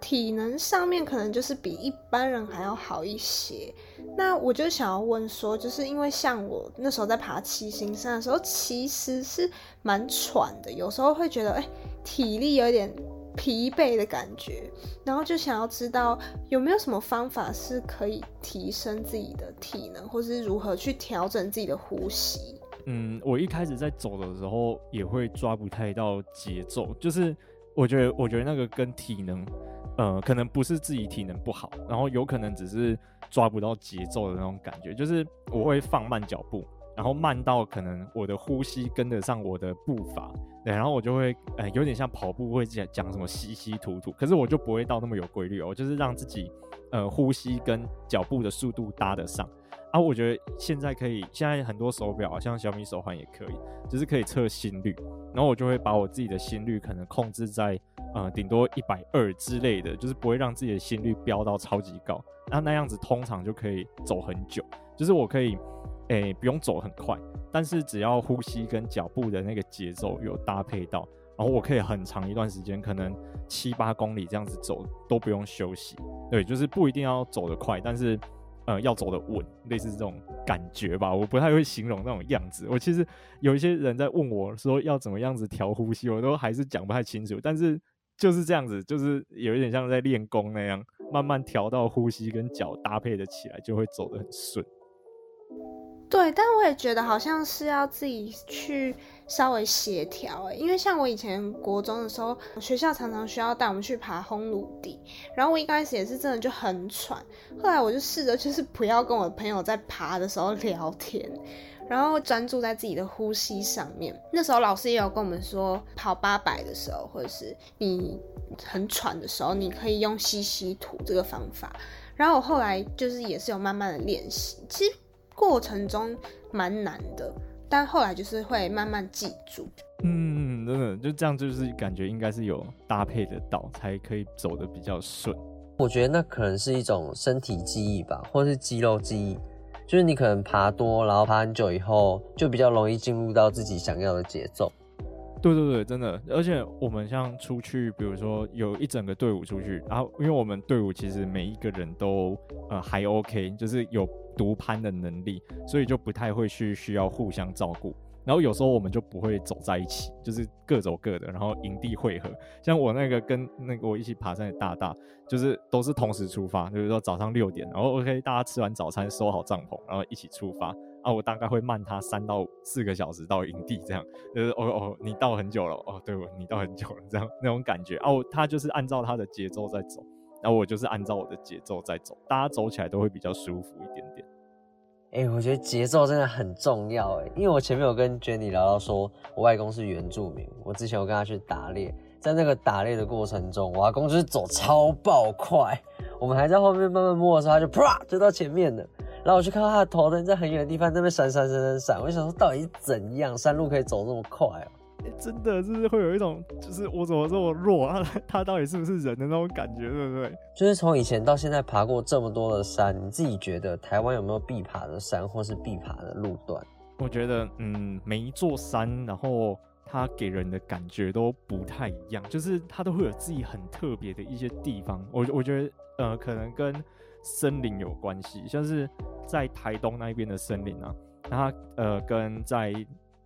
体能上面可能就是比一般人还要好一些。那我就想要问说，就是因为像我那时候在爬七星山的时候，其实是蛮喘的，有时候会觉得哎、体力有点。疲惫的感觉，然后就想要知道有没有什么方法是可以提升自己的体能，或是如何去调整自己的呼吸。嗯，我一开始在走的时候也会抓不太到节奏，就是我觉得，我觉得那个跟体能，呃，可能不是自己体能不好，然后有可能只是抓不到节奏的那种感觉，就是我会放慢脚步。然后慢到可能我的呼吸跟得上我的步伐，对，然后我就会呃有点像跑步会讲讲什么稀稀吐吐，可是我就不会到那么有规律哦，我就是让自己呃呼吸跟脚步的速度搭得上。啊，我觉得现在可以，现在很多手表像小米手环也可以，就是可以测心率，然后我就会把我自己的心率可能控制在呃顶多一百二之类的，就是不会让自己的心率飙到超级高，那那样子通常就可以走很久，就是我可以。诶、不用走很快，但是只要呼吸跟脚步的那个节奏有搭配到，然后我可以很长一段时间，可能七八公里这样子走都不用休息。对，就是不一定要走得快，但是呃要走的稳，类似这种感觉吧。我不太会形容那种样子。我其实有一些人在问我说要怎么样子调呼吸，我都还是讲不太清楚。但是就是这样子，就是有一点像在练功那样，慢慢调到呼吸跟脚搭配的起来，就会走得很顺。对，但我也觉得好像是要自己去稍微协调哎，因为像我以前国中的时候，学校常常需要带我们去爬烘炉地，然后我一开始也是真的就很喘，后来我就试着就是不要跟我朋友在爬的时候聊天，然后专注在自己的呼吸上面。那时候老师也有跟我们说，跑八百的时候，或者是你很喘的时候，你可以用吸吸吐这个方法。然后我后来就是也是有慢慢的练习，其实。过程中蛮难的，但后来就是会慢慢记住。嗯，真的就这样，就是感觉应该是有搭配的到，才可以走得比较顺。我觉得那可能是一种身体记忆吧，或是肌肉记忆，就是你可能爬多，然后爬很久以后，就比较容易进入到自己想要的节奏。对对对，真的，而且我们像出去，比如说有一整个队伍出去，然后因为我们队伍其实每一个人都呃还 OK，就是有独攀的能力，所以就不太会去需要互相照顾。然后有时候我们就不会走在一起，就是各走各的，然后营地汇合。像我那个跟那个我一起爬山的大大，就是都是同时出发，就是说早上六点，然后 OK 大家吃完早餐收好帐篷，然后一起出发。啊，我大概会慢他三到四个小时到营地，这样就是哦哦，你到很久了哦，对，你到很久了，这样那种感觉。哦、啊，他就是按照他的节奏在走，然后我就是按照我的节奏在走，大家走起来都会比较舒服一点点。哎、我觉得节奏真的很重要哎，因为我前面有跟 Jenny 聊到说，我外公是原住民，我之前有跟他去打猎，在那个打猎的过程中，我阿公就是走超爆快，我们还在后面慢慢摸的时候，他就啪就到前面了。然后我去看到他的头灯在很远的地方，在那边闪闪闪闪闪。我就想说，到底是怎样山路可以走这么快哦？欸、真的就是会有一种，就是我怎么这么弱啊？他到底是不是人的那种感觉，对不对？就是从以前到现在爬过这么多的山，你自己觉得台湾有没有必爬的山或是必爬的路段？我觉得，嗯，每一座山，然后它给人的感觉都不太一样，就是它都会有自己很特别的一些地方。我我觉得，呃，可能跟森林有关系，像是在台东那边的森林啊，它呃跟在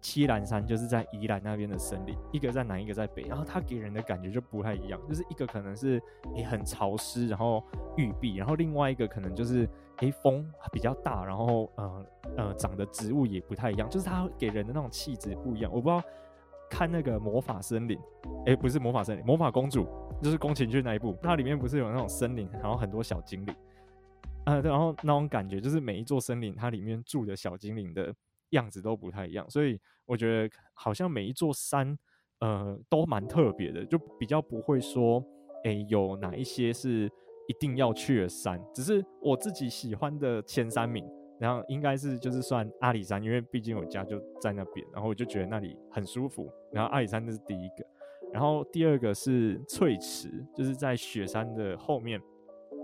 七兰山，就是在宜兰那边的森林，一个在南，一个在北，然后它给人的感觉就不太一样，就是一个可能是也很潮湿，然后郁闭，然后另外一个可能就是诶风比较大，然后呃呃长的植物也不太一样，就是它给人的那种气质不一样。我不知道看那个魔法森林，诶不是魔法森林，魔法公主就是宫崎骏那一部，它里面不是有那种森林，然后很多小精灵。呃，然后那种感觉就是每一座森林，它里面住的小精灵的样子都不太一样，所以我觉得好像每一座山，呃，都蛮特别的，就比较不会说，哎，有哪一些是一定要去的山。只是我自己喜欢的前三名，然后应该是就是算阿里山，因为毕竟我家就在那边，然后我就觉得那里很舒服。然后阿里山那是第一个，然后第二个是翠池，就是在雪山的后面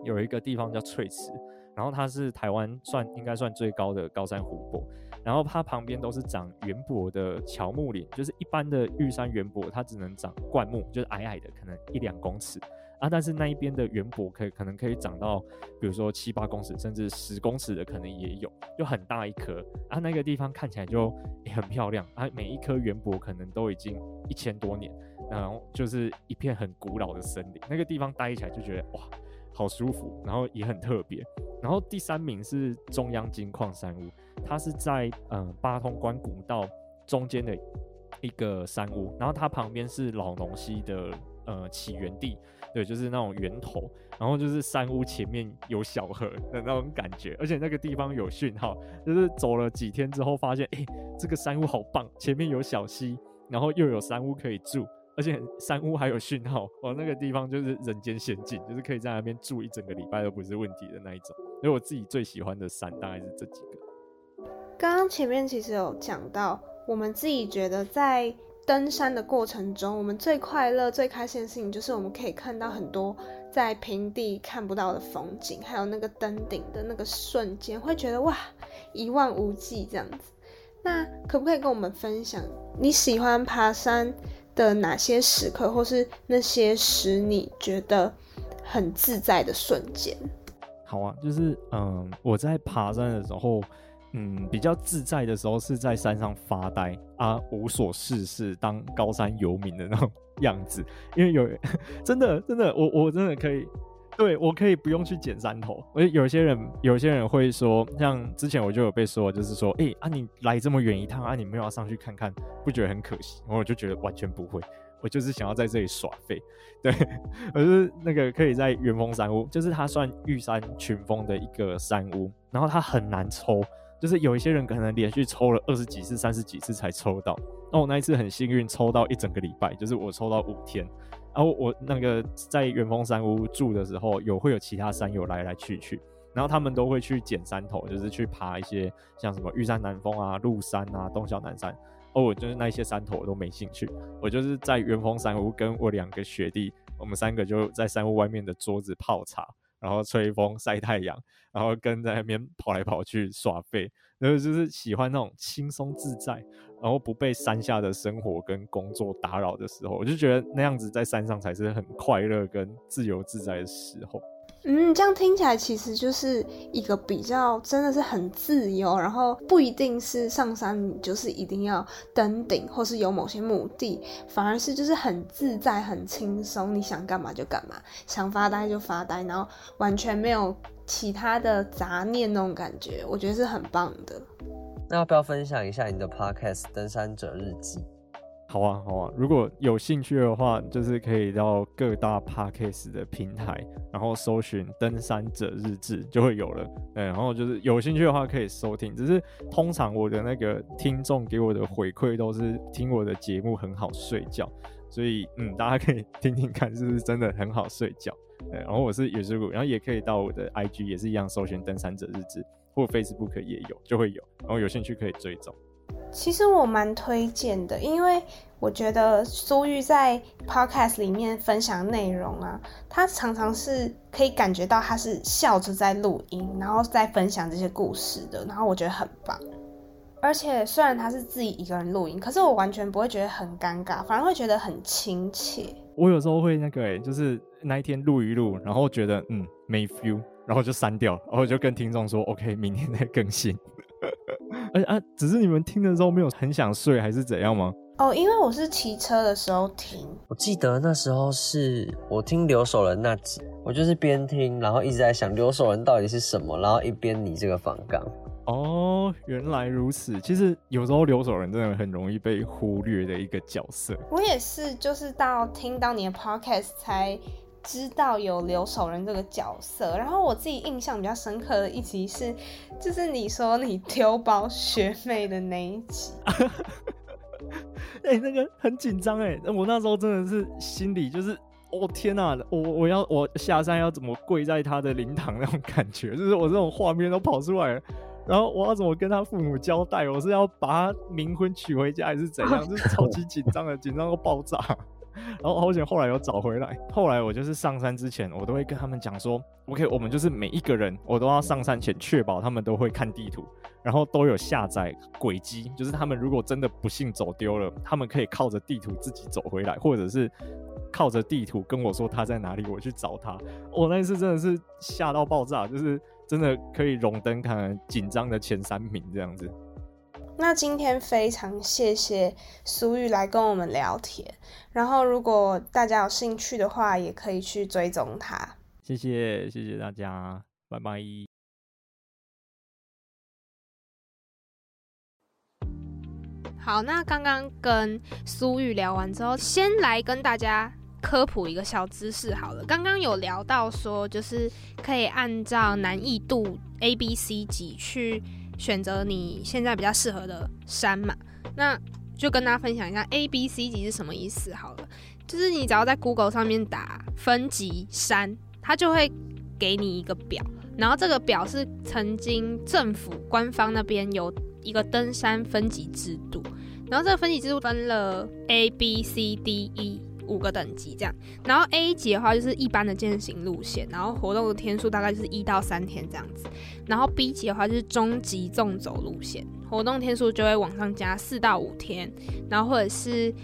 有一个地方叫翠池。然后它是台湾算应该算最高的高山湖泊，然后它旁边都是长圆柏的乔木林，就是一般的玉山圆柏它只能长灌木，就是矮矮的，可能一两公尺啊，但是那一边的圆柏可以可能可以长到，比如说七八公尺，甚至十公尺的可能也有，就很大一棵啊，那个地方看起来就很漂亮啊，每一棵圆柏可能都已经一千多年，然后就是一片很古老的森林，那个地方待起来就觉得哇。好舒服，然后也很特别。然后第三名是中央金矿山屋，它是在呃八通关古道中间的一个山屋，然后它旁边是老农溪的呃起源地，对，就是那种源头。然后就是山屋前面有小河的那种感觉，而且那个地方有讯号，就是走了几天之后发现，哎，这个山屋好棒，前面有小溪，然后又有山屋可以住。而且山屋还有讯号，哦，那个地方就是人间仙境，就是可以在那边住一整个礼拜都不是问题的那一种。所以我自己最喜欢的山大概是这几个。刚刚前面其实有讲到，我们自己觉得在登山的过程中，我们最快乐、最开心的事情就是我们可以看到很多在平地看不到的风景，还有那个登顶的那个瞬间，会觉得哇，一望无际这样子。那可不可以跟我们分享你喜欢爬山的哪些时刻，或是那些使你觉得很自在的瞬间？好啊，就是嗯，我在爬山的时候，嗯，比较自在的时候是在山上发呆啊，无所事事，当高山游民的那种 样子。因为有 真的真的，我我真的可以。对，我可以不用去剪山头。我有些人，有些人会说，像之前我就有被说，就是说，哎、啊，你来这么远一趟，啊，你没有上去看看，不觉得很可惜？我就觉得完全不会，我就是想要在这里耍废。对，我是那个可以在元峰山屋，就是它算玉山群峰的一个山屋，然后它很难抽，就是有一些人可能连续抽了二十几次、三十几次才抽到。那我那一次很幸运，抽到一整个礼拜，就是我抽到五天。然后我那个在元丰山屋住的时候，有会有其他山友来来去去，然后他们都会去捡山头，就是去爬一些像什么玉山南峰啊、鹿山啊、东小南山。哦，我就是那些山头我都没兴趣，我就是在元丰山屋跟我两个学弟，我们三个就在山屋外面的桌子泡茶，然后吹风晒太阳，然后跟在那边跑来跑去耍废，然后就是喜欢那种轻松自在。然后不被山下的生活跟工作打扰的时候，我就觉得那样子在山上才是很快乐跟自由自在的时候。嗯，这样听起来其实就是一个比较真的是很自由，然后不一定是上山你就是一定要登顶或是有某些目的，反而是就是很自在、很轻松，你想干嘛就干嘛，想发呆就发呆，然后完全没有其他的杂念那种感觉，我觉得是很棒的。那要不要分享一下你的 podcast《登山者日记》？好啊，好啊，如果有兴趣的话，就是可以到各大 podcast 的平台，然后搜寻《登山者日志》就会有了。对，然后就是有兴趣的话可以收听。只是通常我的那个听众给我的回馈都是听我的节目很好睡觉，所以嗯，大家可以听听看是不是真的很好睡觉。对，然后我是野之谷，然后也可以到我的 IG 也是一样搜寻《登山者日志》。或 Facebook 也有，就会有，然后有兴趣可以追踪。其实我蛮推荐的，因为我觉得苏玉在 podcast 里面分享内容啊，他常常是可以感觉到他是笑着在录音，然后在分享这些故事的，然后我觉得很棒。而且虽然他是自己一个人录音，可是我完全不会觉得很尴尬，反而会觉得很亲切。我有时候会那个、欸，就是那一天录一录，然后觉得嗯没 feel，然后就删掉，然后就跟听众说 OK，明天再更新。而且啊，只是你们听的时候没有很想睡，还是怎样吗？哦，因为我是骑车的时候听。我记得那时候是我听留守人那集，我就是边听，然后一直在想留守人到底是什么，然后一边你这个反纲。哦，原来如此。其实有时候留守人真的很容易被忽略的一个角色。我也是，就是到听到你的 podcast 才知道有留守人这个角色。然后我自己印象比较深刻的一集是，就是你说你丢包学妹的那一集。哎、那个很紧张哎，我那时候真的是心里就是，哦天哪、啊，我我要我下山要怎么跪在他的灵堂那种感觉，就是我这种画面都跑出来了。然后我要怎么跟他父母交代？我是要把他冥婚娶回家，还是怎样？就是超级紧张的，紧张到爆炸。然后好险，后来有找回来。后来我就是上山之前，我都会跟他们讲说：“OK，我们就是每一个人，我都要上山前确保他们都会看地图，然后都有下载轨迹，就是他们如果真的不幸走丢了，他们可以靠着地图自己走回来，或者是靠着地图跟我说他在哪里，我去找他。我那次真的是吓到爆炸，就是。”真的可以荣登看紧张的前三名这样子。那今天非常谢谢苏玉来跟我们聊天，然后如果大家有兴趣的话，也可以去追踪他。谢谢谢谢大家，拜拜。好，那刚刚跟苏玉聊完之后，先来跟大家。科普一个小知识好了，刚刚有聊到说，就是可以按照难易度 A、B、C 级去选择你现在比较适合的山嘛。那就跟大家分享一下 A、B、C 级是什么意思好了，就是你只要在 Google 上面打分级山，它就会给你一个表，然后这个表是曾经政府官方那边有一个登山分级制度，然后这个分级制度分了 A、B、C、D、E。五个等级这样，然后 A 级的话就是一般的健行路线，然后活动的天数大概就是一到三天这样子，然后 B 级的话就是中级纵走路线，活动天数就会往上加四到五天，然后或者是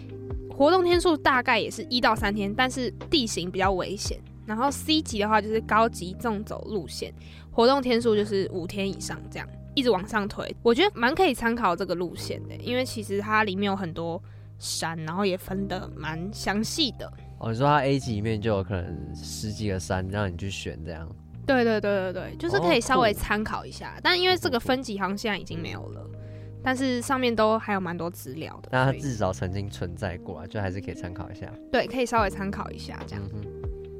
活动天数大概也是一到三天，但是地形比较危险，然后 C 级的话就是高级纵走路线，活动天数就是五天以上这样，一直往上推，我觉得蛮可以参考这个路线的，因为其实它里面有很多。山，然后也分的蛮详细的。哦，你说它 A 级里面就有可能十几个山让你去选这样？对对对对对，就是可以稍微参考一下。哦、但因为这个分级好像现在已经没有了，嗯、但是上面都还有蛮多资料的。那它至少曾经存在过，就还是可以参考一下。对，可以稍微参考一下这样。嗯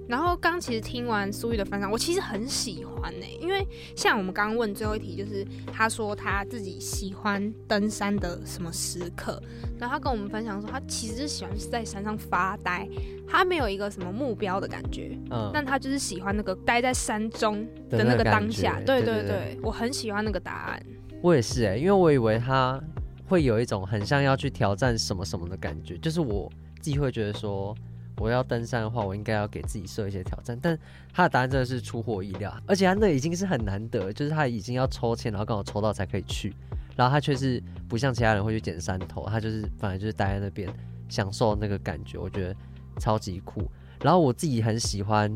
然后刚其实听完苏玉的分享，我其实很喜欢呢、欸，因为像我们刚刚问最后一题，就是他说他自己喜欢登山的什么时刻，然后他跟我们分享说，他其实是喜欢是在山上发呆，他没有一个什么目标的感觉，嗯，但他就是喜欢那个待在山中的那个当下，对对对，对对对，我很喜欢那个答案。我也是哎、欸，因为我以为他会有一种很像要去挑战什么什么的感觉，就是我自己会觉得说。我要登山的话，我应该要给自己设一些挑战。但他的答案真的是出乎我意料，而且他那已经是很难得，就是他已经要抽签，然后刚好抽到才可以去。然后他却是不像其他人会去捡山头，他就是反正就是待在那边享受那个感觉，我觉得超级酷。然后我自己很喜欢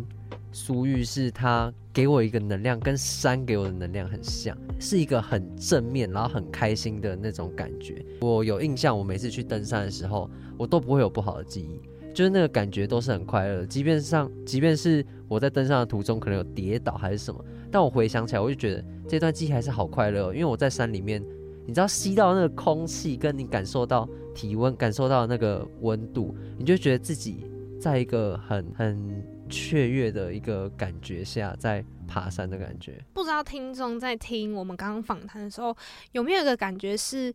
苏玉，是他给我一个能量，跟山给我的能量很像，是一个很正面，然后很开心的那种感觉。我有印象，我每次去登山的时候，我都不会有不好的记忆。就是那个感觉都是很快乐，即便上，即便是我在登山的途中可能有跌倒还是什么，但我回想起来，我就觉得这段记忆还是好快乐。因为我在山里面，你知道吸到那个空气，跟你感受到体温，感受到那个温度，你就觉得自己在一个很很雀跃的一个感觉下在爬山的感觉。不知道听众在听我们刚刚访谈的时候，有没有一个感觉是？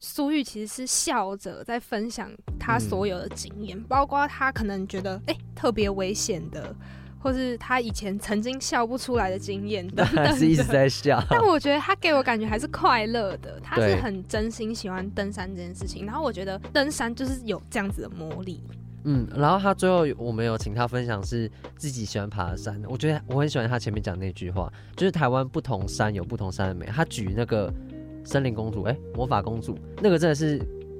苏玉其实是笑着在分享他所有的经验，嗯、包括他可能觉得哎、欸、特别危险的或是他以前曾经笑不出来的经验 等等，是一直在笑。但我觉得他给我感觉还是快乐的，他是很真心喜欢登山这件事情。然后我觉得登山就是有这样子的魔力。嗯，然后他最后我们有请他分享是自己喜欢爬的山，我觉得我很喜欢他前面讲那句话，就是台湾不同山有不同山的美。他举那个森林公主，哎，魔法公主，那个真的是，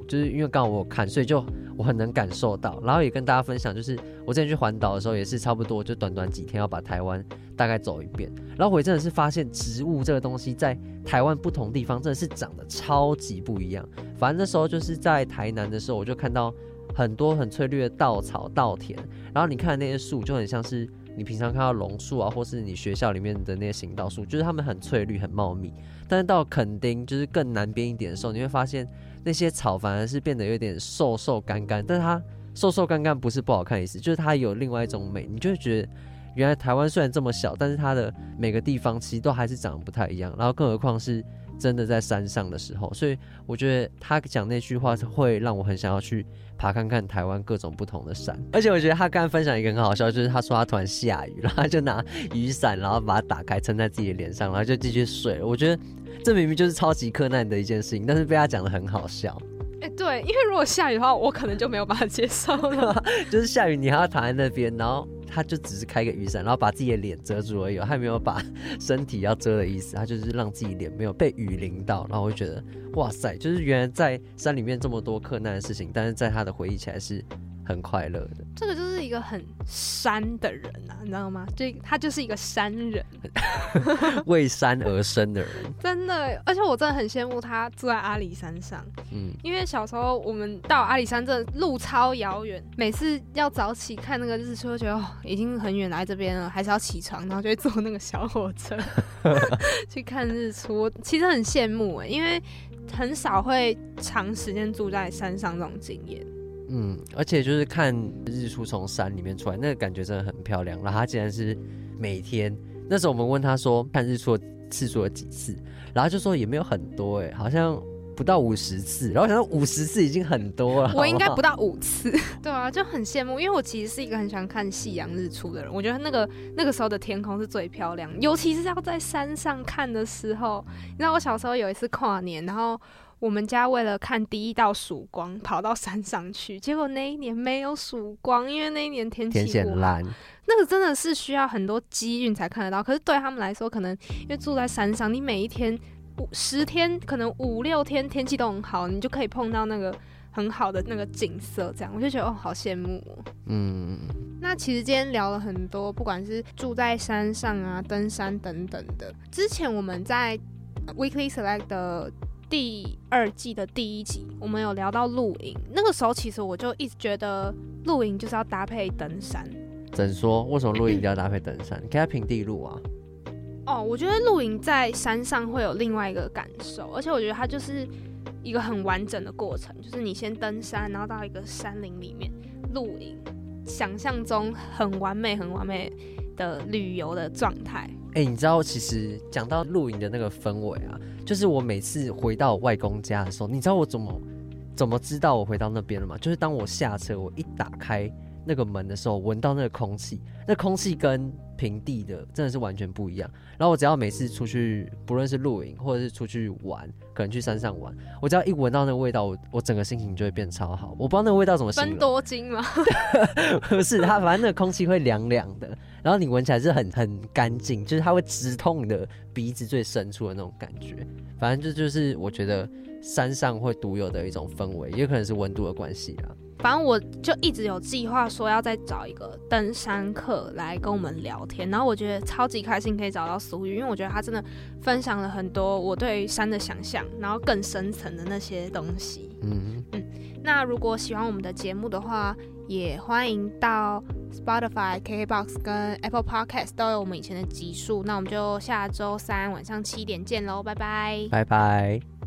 就是因为刚好我看，所以就我很能感受到。然后也跟大家分享，就是我之前去环岛的时候，也是差不多就短短几天要把台湾大概走一遍。然后我真的是发现植物这个东西在台湾不同地方真的是长得超级不一样。反正那时候就是在台南的时候，我就看到。很多很翠绿的稻草、稻田，然后你看那些树，就很像是你平常看到榕树啊，或是你学校里面的那些行道树，就是它们很翠绿、很茂密。但是到垦丁，就是更南边一点的时候，你会发现那些草反而是变得有点瘦瘦干干。但是它瘦瘦干干不是不好看的意思，就是它有另外一种美。你就会觉得，原来台湾虽然这么小，但是它的每个地方其实都还是长得不太一样。然后更何况是真的在山上的时候，所以我觉得他讲那句话会让我很想要去。爬看看台湾各种不同的山，而且我觉得他刚刚分享一个很好笑，就是他说他突然下雨，然后他就拿雨伞，然后把它打开撑在自己的脸上，然后就继续睡。我觉得这明明就是超级克难的一件事情，但是被他讲得很好笑。哎、欸，对，因为如果下雨的话，我可能就没有办法接受了。就是下雨，你还要躺在那边，然后他就只是开个雨伞，然后把自己的脸遮住而已，他没有把 身体要遮的意思，他就是让自己脸没有被雨淋到。然后我就觉得，哇塞，就是原来在山里面这么多克难的事情，但是在他的回忆起来是。很快乐的，这个就是一个很山的人啊，你知道吗？就他就是一个山人，为山而生的人，真的。而且我真的很羡慕他住在阿里山上，嗯，因为小时候我们到阿里山，这路超遥远，每次要早起看那个日出，就觉得哦，已经很远来这边了，还是要起床，然后就会坐那个小火车 去看日出。其实很羡慕哎，因为很少会长时间住在山上这种经验。嗯，而且就是看日出从山里面出来，那个感觉真的很漂亮。然后他竟然是每天，那时候我们问他说看日出的次数有几次，然后就说也没有很多，哎，好像不到五十次。然后我想说五十次已经很多了，我应该不到五次。对啊，就很羡慕，因为我其实是一个很喜欢看夕阳日出的人。我觉得那个那个时候的天空是最漂亮，尤其是要在山上看的时候。你知道我小时候有一次跨年，然后。我们家为了看第一道曙光，跑到山上去，结果那一年没有曙光，因为那一年天气很烂。那个真的是需要很多机运才看得到。可是对他们来说，可能因为住在山上，你每一天五十天，可能五六天天气都很好，你就可以碰到那个很好的那个景色。这样我就觉得哦，好羡慕哦。嗯。那其实今天聊了很多，不管是住在山上啊、登山等等的。之前我们在 Weekly Select 的。第二季的第一集，我们有聊到露营。那个时候，其实我就一直觉得露营就是要搭配登山。怎说？为什么露营一定要搭配登山？你可以平地露啊。哦，我觉得露营在山上会有另外一个感受，而且我觉得它就是一个很完整的过程，就是你先登山，然后到一个山林里面露营，想象中很完美、很完美的旅游的状态。哎、欸，你知道，其实讲到露营的那个氛围啊。就是我每次回到我外公家的时候，你知道我怎么怎么知道我回到那边了吗？就是当我下车，我一打开那个门的时候，闻到那个空气，那空气跟平地的真的是完全不一样。然后我只要每次出去，不论是露营或者是出去玩，可能去山上玩，我只要一闻到那个味道，我我整个心情就会变超好。我不知道那个味道怎么形容。芬多精吗？不是，它反正那个空气会凉凉的。然后你闻起来是很很干净，就是它会直通你的鼻子最深处的那种感觉。反正这就，就是我觉得山上会独有的一种氛围，也可能是温度的关系啦。反正我就一直有计划说要再找一个登山客来跟我们聊天，然后我觉得超级开心可以找到苏玉，因为我觉得他真的分享了很多我对山的想象，然后更深层的那些东西。嗯嗯。那如果喜欢我们的节目的话，也欢迎到 Spotify、KKBOX 跟 Apple Podcast 都有我们以前的集数。那我们就下周三晚上七点见喽，拜拜，拜拜。